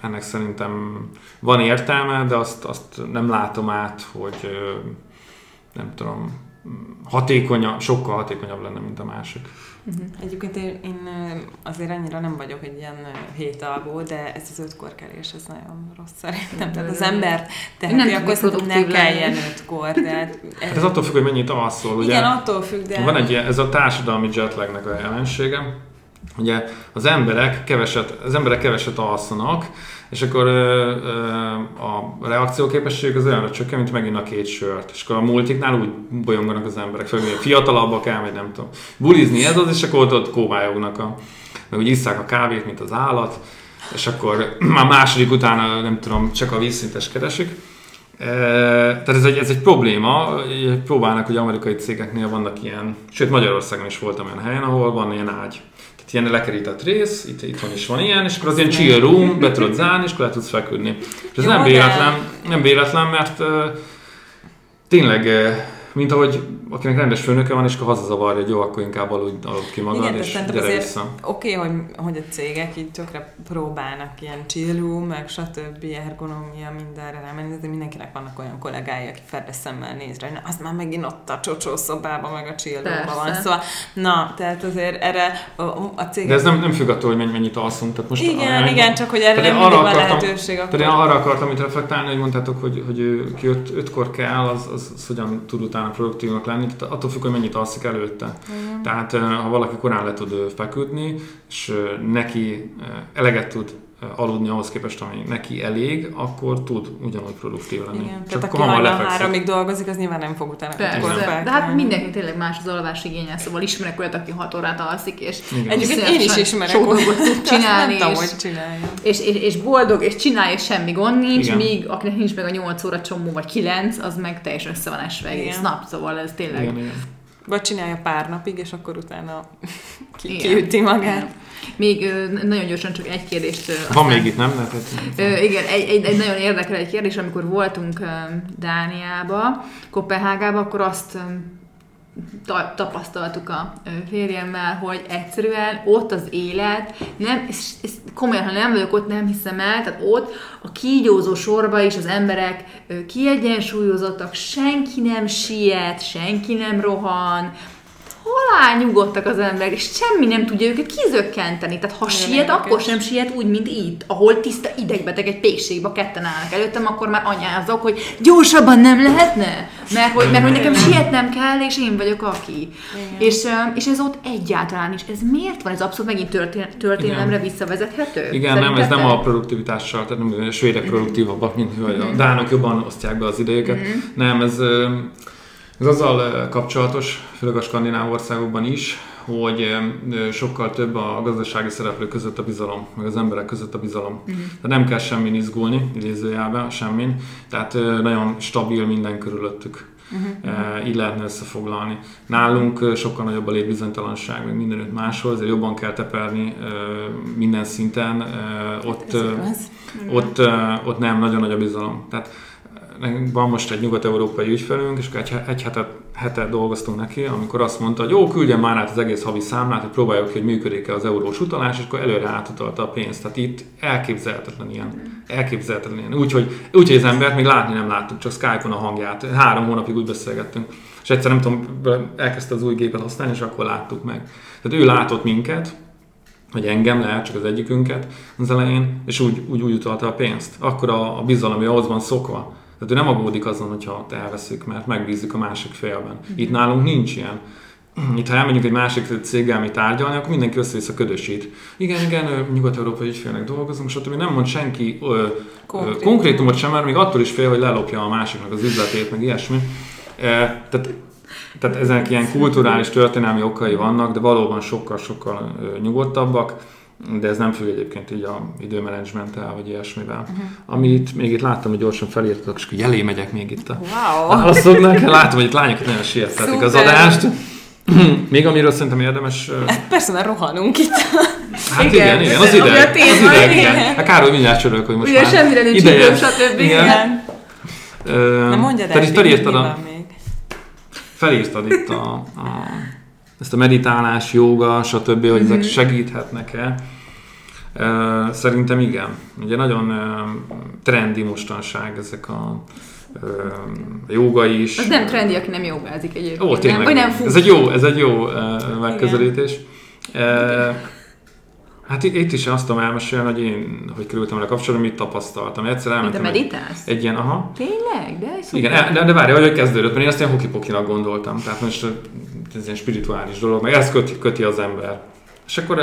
ennek szerintem van értelme, de azt, azt nem látom át, hogy nem tudom, hatékonyabb, sokkal hatékonyabb lenne, mint a másik. Uh-huh. Egyébként én, én azért annyira nem vagyok egy ilyen hétalgó, de ez az ötkor kelés, ez nagyon rossz szerintem. Tehát az ember teheti, akkor szerintem ne kelljen ötkor. Tehát ez, hát ez attól függ, hogy mennyit alszol. Ugye? Igen, attól függ, de... Van egy ilyen, ez a társadalmi jetlagnek a jelensége. Ugye az emberek keveset, az emberek keveset alszanak, és akkor ö, ö, a reakcióképesség az olyanra csökken, mint megint a két sört. És akkor a multiknál úgy bolyonganak az emberek, főleg fiatalabbak el, vagy nem tudom. Bulizni ez az, és akkor ott, ott kóvályognak, a, meg úgy isszák a kávét, mint az állat, és akkor már második után, nem tudom, csak a vízszintes keresik. Tehát ez egy, ez egy probléma, próbálnak, hogy amerikai cégeknél vannak ilyen, sőt Magyarországon is voltam olyan helyen, ahol van ilyen ágy itt ilyen lekerített rész, itt, itthon is van ilyen, és akkor az ilyen chill room, be tudod zárni, és akkor le tudsz feküdni. És ez Jó, nem véletlen, nem véletlen, mert uh, tényleg uh, mint ahogy akinek rendes főnöke van, és akkor hazazavarja, hogy jó, akkor inkább aludj, aludj ki magad, Igen, és gyere azért vissza. Oké, okay, hogy, hogy a cégek így tökre próbálnak ilyen chill room, meg stb. ergonomia mindenre rámenni, de mindenkinek vannak olyan kollégái, aki ferde szemmel néz rá, az már megint ott a csocsó szobában, meg a chill van. Szóval, na, tehát azért erre a, cégek... De ez nem, nem függ attól, hogy mennyit alszunk. Tehát most igen, a, igen, csak hogy erre nem mindig van lehetőség. Akkor... Tehát én arra akartam itt reflektálni, hogy mondtátok, hogy, hogy ki öt, ötkor kell, az, az, az hogyan tud utána utána produktívnak lenni, tehát attól függ, hogy mennyit alszik előtte. Igen. Tehát ha valaki korán le tud feküdni, és neki eleget tud aludni ahhoz képest, ami neki elég, akkor tud ugyanúgy produktív lenni. Igen, Csak tehát aki hajnal lefekszik. háromig dolgozik, az nyilván nem fog utána Persze, de felkelni. hát mindenki tényleg más az alvás igénye, szóval ismerek olyat, aki 6 órát alszik, és Igen. Egyébként én is ismerek dolgot tud csinálni, Nem tudom, és, és, és, és boldog, és csinálja, és semmi gond nincs, Igen. míg akinek nincs meg a 8 óra csomó, vagy 9, az meg teljesen össze van esve egész Igen. nap, szóval ez tényleg... Igen, igen. Vagy csinálja pár napig, és akkor utána ki, Igen. kiüti magát. Még nagyon gyorsan csak egy kérdést. Van aztán- még itt, nem? Ö, igen, egy, egy, egy nagyon érdekel egy kérdés, amikor voltunk Dániába, Kopenhágába, akkor azt ta, tapasztaltuk a férjemmel, hogy egyszerűen ott az élet, nem, és, és komolyan, ha nem vagyok ott, nem hiszem el, tehát ott a kígyózó sorba is az emberek kiegyensúlyozottak, senki nem siet, senki nem rohan, halál nyugodtak az emberek, és semmi nem tudja őket kizökkenteni. Tehát ha Nagyon siet, akkor sem siet úgy, mint itt, ahol tiszta idegbeteg egy pékségbe ketten állnak előttem, akkor már anyázok, hogy gyorsabban nem lehetne, mert hogy, mert hogy nekem sietnem kell, és én vagyok aki. És, és ez ott egyáltalán is. Ez miért van? Ez abszolút megint történ- történelemre visszavezethető? Igen, nem, ez nem a produktivitással, tehát nem, a svédek produktívabbak, mint hogy a dánok jobban osztják be az idejüket. Nem, ez, ez azzal kapcsolatos, főleg a skandináv országokban is, hogy sokkal több a gazdasági szereplők között a bizalom, meg az emberek között a bizalom. Tehát nem kell semmin izgulni, idézőjelben, semmin. Tehát nagyon stabil minden körülöttük. Uh-huh. Így lehetne összefoglalni. Nálunk sokkal nagyobb a létbizonytalanság, meg mindenütt máshol, ezért jobban kell teperni minden szinten. Ott, igaz. ott, ott nem, nagyon nagy a bizalom. Tehát nekünk van most egy nyugat-európai ügyfelünk, és egy, egy hete, hete dolgoztunk neki, amikor azt mondta, hogy jó, küldjen már át az egész havi számlát, hogy próbáljuk, ki, hogy működik-e az eurós utalás, és akkor előre átutalta a pénzt. Tehát itt elképzelhetetlen ilyen. Elképzelhetetlen ilyen. Úgyhogy úgy, hogy az embert még látni nem láttuk, csak Skype-on a hangját. Három hónapig úgy beszélgettünk. És egyszer nem tudom, elkezdte az új gépet használni, és akkor láttuk meg. Tehát ő látott minket, vagy engem, lehet csak az egyikünket az elején, és úgy, úgy, úgy utalta a pénzt. Akkor a, a bizalom, hogy ahhoz van szokva. Tehát ő nem aggódik azon, hogyha elveszük, mert megbízik a másik félben. Itt nálunk nincs ilyen. Itt, ha elmegyünk egy másik céggel mi tárgyalni, akkor mindenki össze-vissza ködösít. Igen, igen, ö, nyugat-európai ügyfélnek dolgozunk, stb. Nem mond senki ö, ö, Konkrét. konkrétumot sem, mert még attól is fél, hogy lelopja a másiknak az üzletét, meg ilyesmi. E, tehát tehát ezek ilyen kulturális, történelmi okai vannak, de valóban sokkal-sokkal ö, nyugodtabbak, de ez nem függ egyébként így a időmenedzsmenttel, vagy ilyesmivel. Uh-huh. Amit még itt láttam, hogy gyorsan felírtak, és jelé megyek még itt a Wow! válaszoknak. Látom, hogy itt lányok nagyon siettetik az adást. még amiről szerintem érdemes... ö, Persze, mert rohanunk itt. Hát igen, Igen, igen, az ami a ide. Az téma, ide, igen. Hát Károly mindjárt csörök, hogy most Ugye már semmire nincs időm, stb. Igen. Igen. Na mondjad el, Tehát itt felírtad a, felírtad itt a, a, ezt a meditálás, joga, stb., hogy ezek segíthetnek-e. Ö, Szerintem igen. Ugye nagyon trendi mostanság ezek a joga is. Az nem trendi, aki nem jogázik egyébként. Ó, nem? tényleg. Nem fut. ez egy jó, ez egy jó megközelítés. Hát itt, itt is azt tudom elmesélni, hogy én, hogy kerültem vele kapcsolatban, mit tapasztaltam. Egyszer Mint a elmentem egy, meditálsz? egy ilyen, aha, Tényleg? De szuper. igen, de, de várj, hogy kezdődött, mert én ezt ilyen hokipokinak gondoltam. Tehát most ez ilyen spirituális dolog, meg ezt köti, köti az ember. És akkor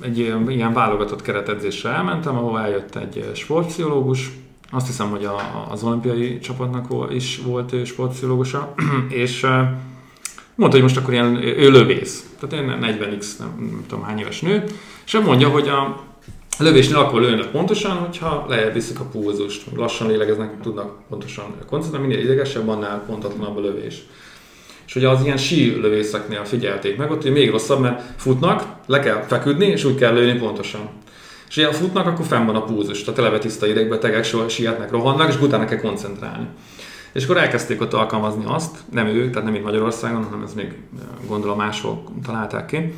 egy ilyen, ilyen válogatott keretedzésre elmentem, ahol eljött egy sportpszichológus, azt hiszem, hogy a, az olimpiai csapatnak is volt ö, sportpszichológusa, és mondta, hogy most akkor ilyen, ő lövész. Tehát én 40x, nem, nem tudom hány éves nő, és ő mondja, hogy a lövésnél akkor lőnek pontosan, hogyha lejjebb viszik a pulzust. Lassan lélegeznek, tudnak pontosan koncentrálni, minél idegesebb, annál pontatlanabb a lövés. És ugye az ilyen sí lövészeknél figyelték meg, ott hogy még rosszabb, mert futnak, le kell feküdni, és úgy kell lőni pontosan. És ilyen futnak, akkor fenn van a pulzus, tehát eleve tiszta idegbetegek, so sietnek, rohannak, és utána kell koncentrálni. És akkor elkezdték ott alkalmazni azt, nem ő, tehát nem itt Magyarországon, hanem ez még eh, gondolom máshol találták ki,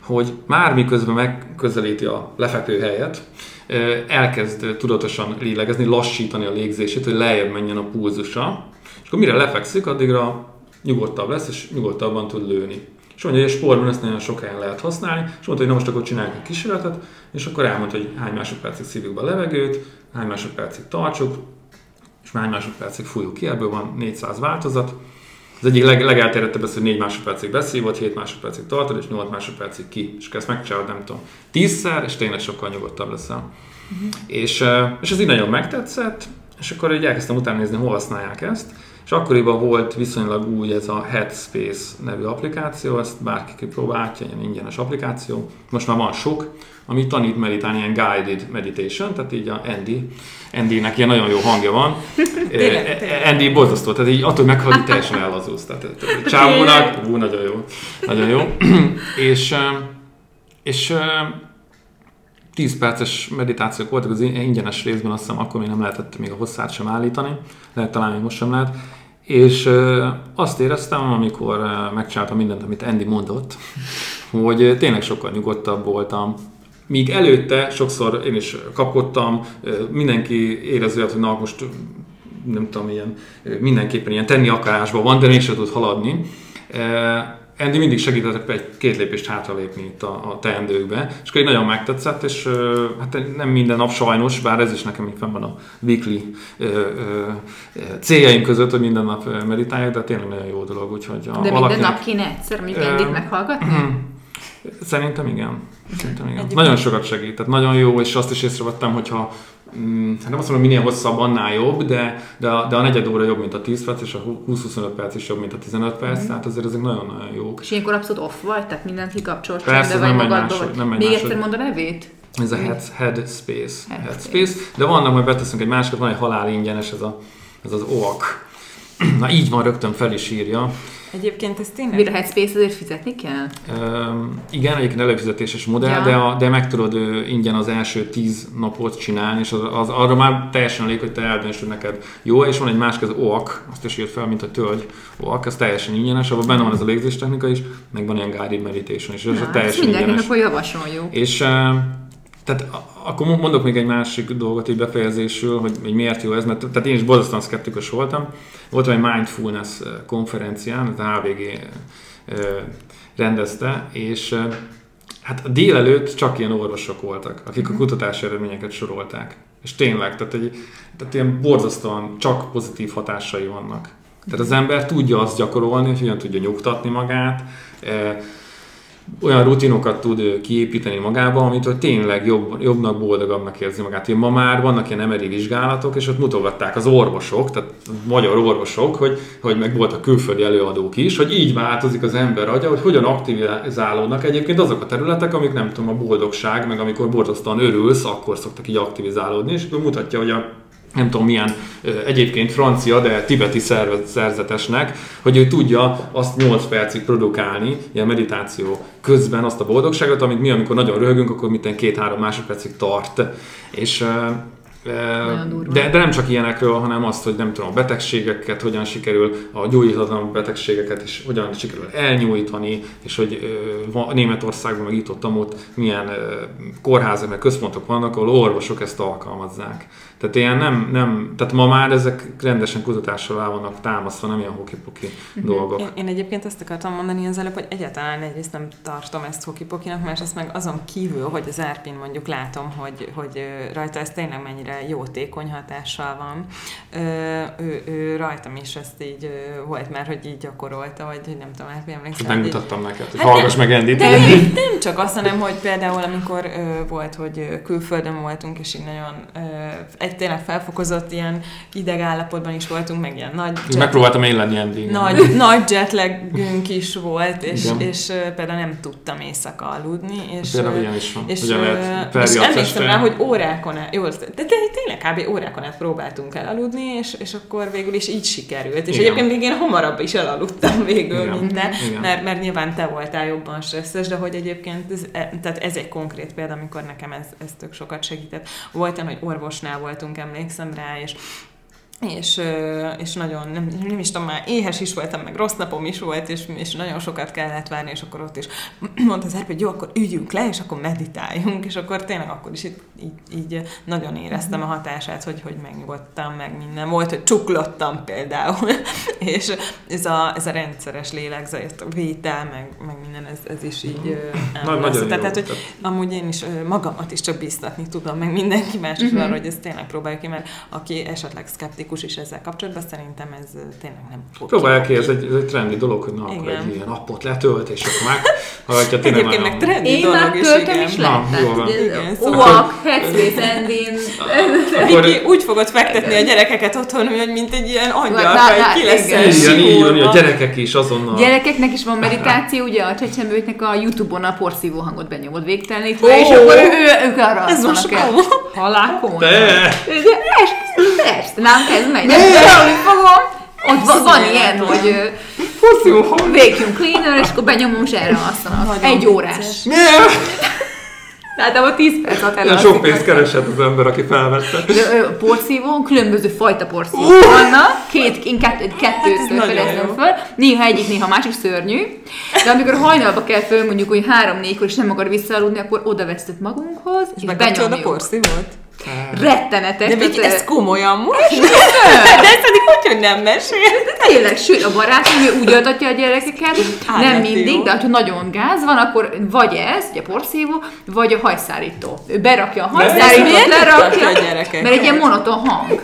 hogy már miközben megközelíti a lefekvő helyet, eh, elkezd eh, tudatosan lélegezni, lassítani a légzését, hogy lejjebb menjen a pulzusa, és akkor mire lefekszik, addigra nyugodtabb lesz, és nyugodtabban tud lőni. És mondja, hogy a sportban ezt nagyon sok helyen lehet használni, és mondta, hogy na most akkor csináljuk egy kísérletet, és akkor elmondta, hogy hány másodpercig szívjuk be a levegőt, hány másodpercig tartsuk, és hány másodpercig fújjuk ki, ebből van 400 változat, Az egyik leg, legelterjedtebb az, hogy 4 másodpercig beszívod, 7 másodpercig tartod, és 8 másodpercig ki. És ezt megcsinálod, nem tudom, tízszer, és tényleg sokkal nyugodtabb leszel. Uh-huh. És, és ez így nagyon megtetszett, és akkor így elkezdtem utána nézni, hol használják ezt, és akkoriban volt viszonylag új ez a Headspace nevű applikáció, ezt bárki kipróbálhatja, ilyen ingyenes applikáció. Most már van sok, ami tanít meditálni, ilyen guided meditation, tehát így a Andy, Andy-nek ilyen nagyon jó hangja van. Andy borzasztó, tehát így attól meghallod, hogy teljesen ellazulsz. Tehát, tehát csávónak, ú, nagyon jó, nagyon jó. és, és 10 perces meditációk voltak az ingyenes részben, azt hiszem akkor még nem lehetett még a hosszát sem állítani, lehet talán még most sem lehet. És azt éreztem, amikor megcsináltam mindent, amit Andy mondott, hogy tényleg sokkal nyugodtabb voltam, Míg előtte sokszor én is kapkodtam, mindenki érező, hogy na most nem tudom, ilyen, mindenképpen ilyen tenni akarásban van, de mégsem tud haladni. Andy mindig segített egy két lépést hátralépni itt a, a teendőkbe, és akkor nagyon megtetszett, és hát nem minden nap sajnos, bár ez is nekem így fenn van a weekly ö, ö, céljaim között, hogy minden nap meditáljak, de tényleg nagyon jó dolog, úgyhogy a, De minden valakinek, nap kéne egyszer még Andyt meghallgatni? Szerintem igen. Szerintem igen. Nagyon sokat segít, tehát nagyon jó, és azt is észrevettem, hogyha mm, hát nem azt mondom, minél hosszabb, annál jobb, de, de, a, de a negyed óra jobb, mint a 10 perc, és a 20-25 perc is jobb, mint a 15 perc, mm. tehát azért ezek nagyon-nagyon jók. És ilyenkor abszolút off vagy, tehát mindent kikapcsolsz, Persze, vagy nem magadba, vagy. Nem Még egyszer mond a nevét? Ez a head, head space. Head, head space. space. De vannak, majd beteszünk egy másikat, van egy halál ingyenes, ez, a, ez az OAK. Na így van, rögtön fel is írja. Egyébként ez tényleg... Mire Headspace azért fizetni kell? Um, igen, egyébként előfizetéses modell, ja. de, a, de meg tudod ingyen az első tíz napot csinálni, és az, az, arra már teljesen elég, hogy te eldöntsd, hogy neked jó, és van egy másik, az OAK, azt is írt fel, mint a tölgy OAK, ez teljesen ingyenes, abban benne van ez a légzéstechnika is, meg van ilyen guided meditation is, és ez teljesen ingyenes. akkor javasoljuk. És uh, tehát akkor mondok még egy másik dolgot így befejezésül, hogy, hogy miért jó ez, mert tehát én is borzasztóan szkeptikus voltam. Voltam egy mindfulness konferencián, az HVG rendezte, és hát délelőtt csak ilyen orvosok voltak, akik a mhm. kutatási eredményeket sorolták. És tényleg, tehát, egy, tehát ilyen borzasztóan csak pozitív hatásai vannak. Tehát az ember tudja azt gyakorolni, hogy hogyan tudja nyugtatni magát, olyan rutinokat tud kiépíteni magába, amit hogy tényleg jobb, jobbnak, boldogabbnak érzi magát. Ugye ma már vannak ilyen emeri vizsgálatok, és ott mutogatták az orvosok, tehát magyar orvosok, hogy, hogy meg voltak külföldi előadók is, hogy így változik az ember agya, hogy hogyan aktivizálódnak egyébként azok a területek, amik nem tudom, a boldogság, meg amikor borzasztóan örülsz, akkor szoktak így aktivizálódni, és mutatja, hogy a nem tudom milyen egyébként francia, de tibeti szerzetesnek, hogy ő tudja azt 8 percig produkálni, ilyen meditáció közben azt a boldogságot, amit mi, amikor nagyon röhögünk, akkor minden két-három másodpercig tart. És de, de nem csak ilyenekről, hanem azt, hogy nem tudom, a betegségeket hogyan sikerül, a gyógyíthatatlan betegségeket is hogyan sikerül elnyújtani, és hogy Németországban, meg itt ott, ott milyen kórházak, meg központok vannak, ahol orvosok ezt alkalmazzák. Tehát ilyen nem, nem, tehát ma már ezek rendesen kutatással el vannak támasztva, nem ilyen hokipoki uh-huh. dolgok. Én, én, egyébként azt akartam mondani az előbb, hogy egyáltalán egyrészt nem tartom ezt hokipokinak, ezt meg azon kívül, hogy az Erpin mondjuk látom, hogy, hogy rajta ez tényleg mennyire jótékony hatással van. Ő, ő rajtam is ezt így volt már, hogy így gyakorolta, vagy hogy nem tudom, Erpin emlékszem. Megmutattam így... neked, hogy hát hallgass meg Endit. Nem, nem csak azt, hanem hogy például amikor volt, hogy külföldön voltunk, és így nagyon egy egy tényleg felfokozott ilyen idegállapotban is voltunk, meg ilyen nagy... Jet... Megpróbáltam én lenni Andy. Nagy, nagy jetlagünk is volt, és, és, és például nem tudtam éjszaka aludni. És, például ilyen is van. És, és emlékszem rá, hogy órákon át, jó, de, de tényleg kb. órákon át próbáltunk elaludni, és, és akkor végül is így sikerült. És Igen. egyébként még én hamarabb is elaludtam végül Igen. minden, Igen. Mert, mert nyilván te voltál jobban stresszes, de hogy egyébként ez, e, tehát ez egy konkrét példa, amikor nekem ez, ez tök sokat segített. Volt olyan, hogy orvosnál volt voltunk, emlékszem rá, és és, és nagyon, nem, nem is tudom, már éhes is voltam, meg rossz napom is volt, és, és nagyon sokat kellett várni, és akkor ott is mondta az hogy jó, akkor üljünk le, és akkor meditáljunk, és akkor tényleg akkor is így, így, így nagyon éreztem a hatását, hogy, hogy megnyugodtam, meg minden. Volt, hogy csuklottam például, és ez a, ez a rendszeres lélegzett vétel, meg, meg minden, ez, ez is így nagyon Tehát, tehát, hogy amúgy én is magamat is csak biztatni tudom, meg mindenki más is uh-huh. arra, hogy ezt tényleg próbáljuk ki, mert aki esetleg szkeptikus, szkeptikus is ezzel kapcsolatban, szerintem ez tényleg nem fog Próbálják ki, ez egy, ez egy trendi dolog, hogy na, akkor Igen. egy ilyen appot letölt, és akkor meg, ha tényleg Egyébként meg trendi Én dolog már is, töltöm igen. is Na, le. jó van. Igen, szóval- Oak, Headspace Endin. Akkor- úgy fogod fektetni a gyerekeket otthon, hogy mint egy ilyen hogy ki lesz igen. Igen, így van, a gyerekek is azonnal. Gyerekeknek is van meditáció, ugye a csecsemőknek a Youtube-on a porszívó hangot benyomod végtelenítve, Ó! és akkor ő, ők arra Ez most alszanak el. komoly. Halál komoly. De! De persze, persze, nem ez megy. De Benyomni fogom. Ott van, van ilyen, hogy vacuum cleaner, és akkor benyomom, és erre. Nagyon Egy órás. Ne! Tehát abban 10 perc alatt elalszik. sok pénzt keresett az ember, aki felvette. De, ö, porszívón, különböző fajta porszívók vannak, két, én kettőt, ez kettőt fedeztem jó. föl, néha egyik, néha másik szörnyű, de amikor hajnalba kell föl, mondjuk, hogy három-négykor, és nem akar visszaaludni, akkor oda vesztük magunkhoz, és, És bekapcsolod a benyomjuk. porszívót? Rettenetes. De tehát, ez komolyan most? De ezt pedig hogy, hogy nem mesél? Tényleg, sőt, a barátom ő úgy altatja a gyerekeket, nem hát mindig, de ha nagyon gáz van, akkor vagy ez, ugye a porszívó, vagy a hajszárító. Ő berakja a hajszárítót, lerakja, tartja a gyerekeket? mert egy ilyen monoton hang.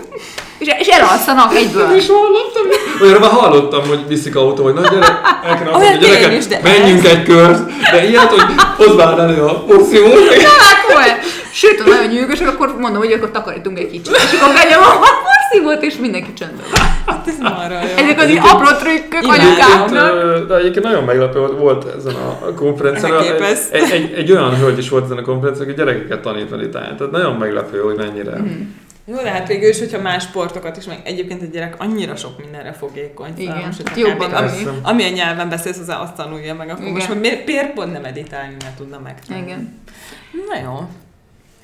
És, és elalszanak egyből. is hallottam. Olyanra már hallottam, hogy viszik autó, hogy na gyere, el kell Olyan adni, tény gyereket, is, de menjünk egy kört. De ilyet, hogy hozd már elő a porszívót. Hát, olyan. Sőt, ha nagyon nyűgösök, akkor mondom, hogy akkor takarítunk egy kicsit. És akkor benyomom a porszívót, és mindenki csöndben. Hát ez marha jó. Ezek az apró trükkök anyukáknak. de egyébként nagyon meglepő volt, volt ezen a konferencián. Elképesztő. Egy, egy, egy, olyan hölgy is volt ezen a konferencián, aki gyerekeket tanít meditálni. Tehát nagyon meglepő, hogy mennyire. Mhm. Jó, de hát végül is, hogyha más sportokat is, meg egyébként egy gyerek annyira sok mindenre fogékony. Igen, most, hogyha jobban ami, amilyen nyelven beszélsz, az azt tanulja meg, akkor Igen. most hogy miért, miért pont nem meditálni, mert tudna meg. Igen. Na jó.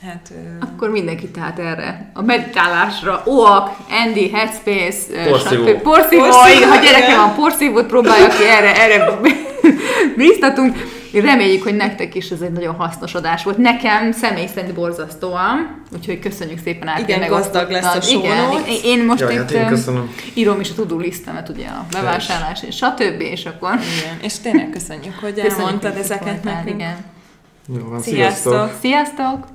Hát... Akkor mindenki tehát erre a meditálásra, OAK, Andy, Headspace, Porszívó. stb. porszívó, Porszívó, ha gyereke igen. van, porszívót próbálja ki, erre, erre bíztatunk. Reméljük, hogy nektek is ez egy nagyon hasznos adás volt. Nekem személy szerint borzasztóan, úgyhogy köszönjük szépen át. Igen, gazdag lesz a show Igen, én most Jaj, itt hát én köszönöm. írom is a to-do listemet, ugye a bevásárlás és stb. és akkor igen. És tényleg köszönjük, hogy köszönjük, elmondtad itt ezeket nekünk. Igen. Jó van, Sziasztok! sziasztok! Sziasztok!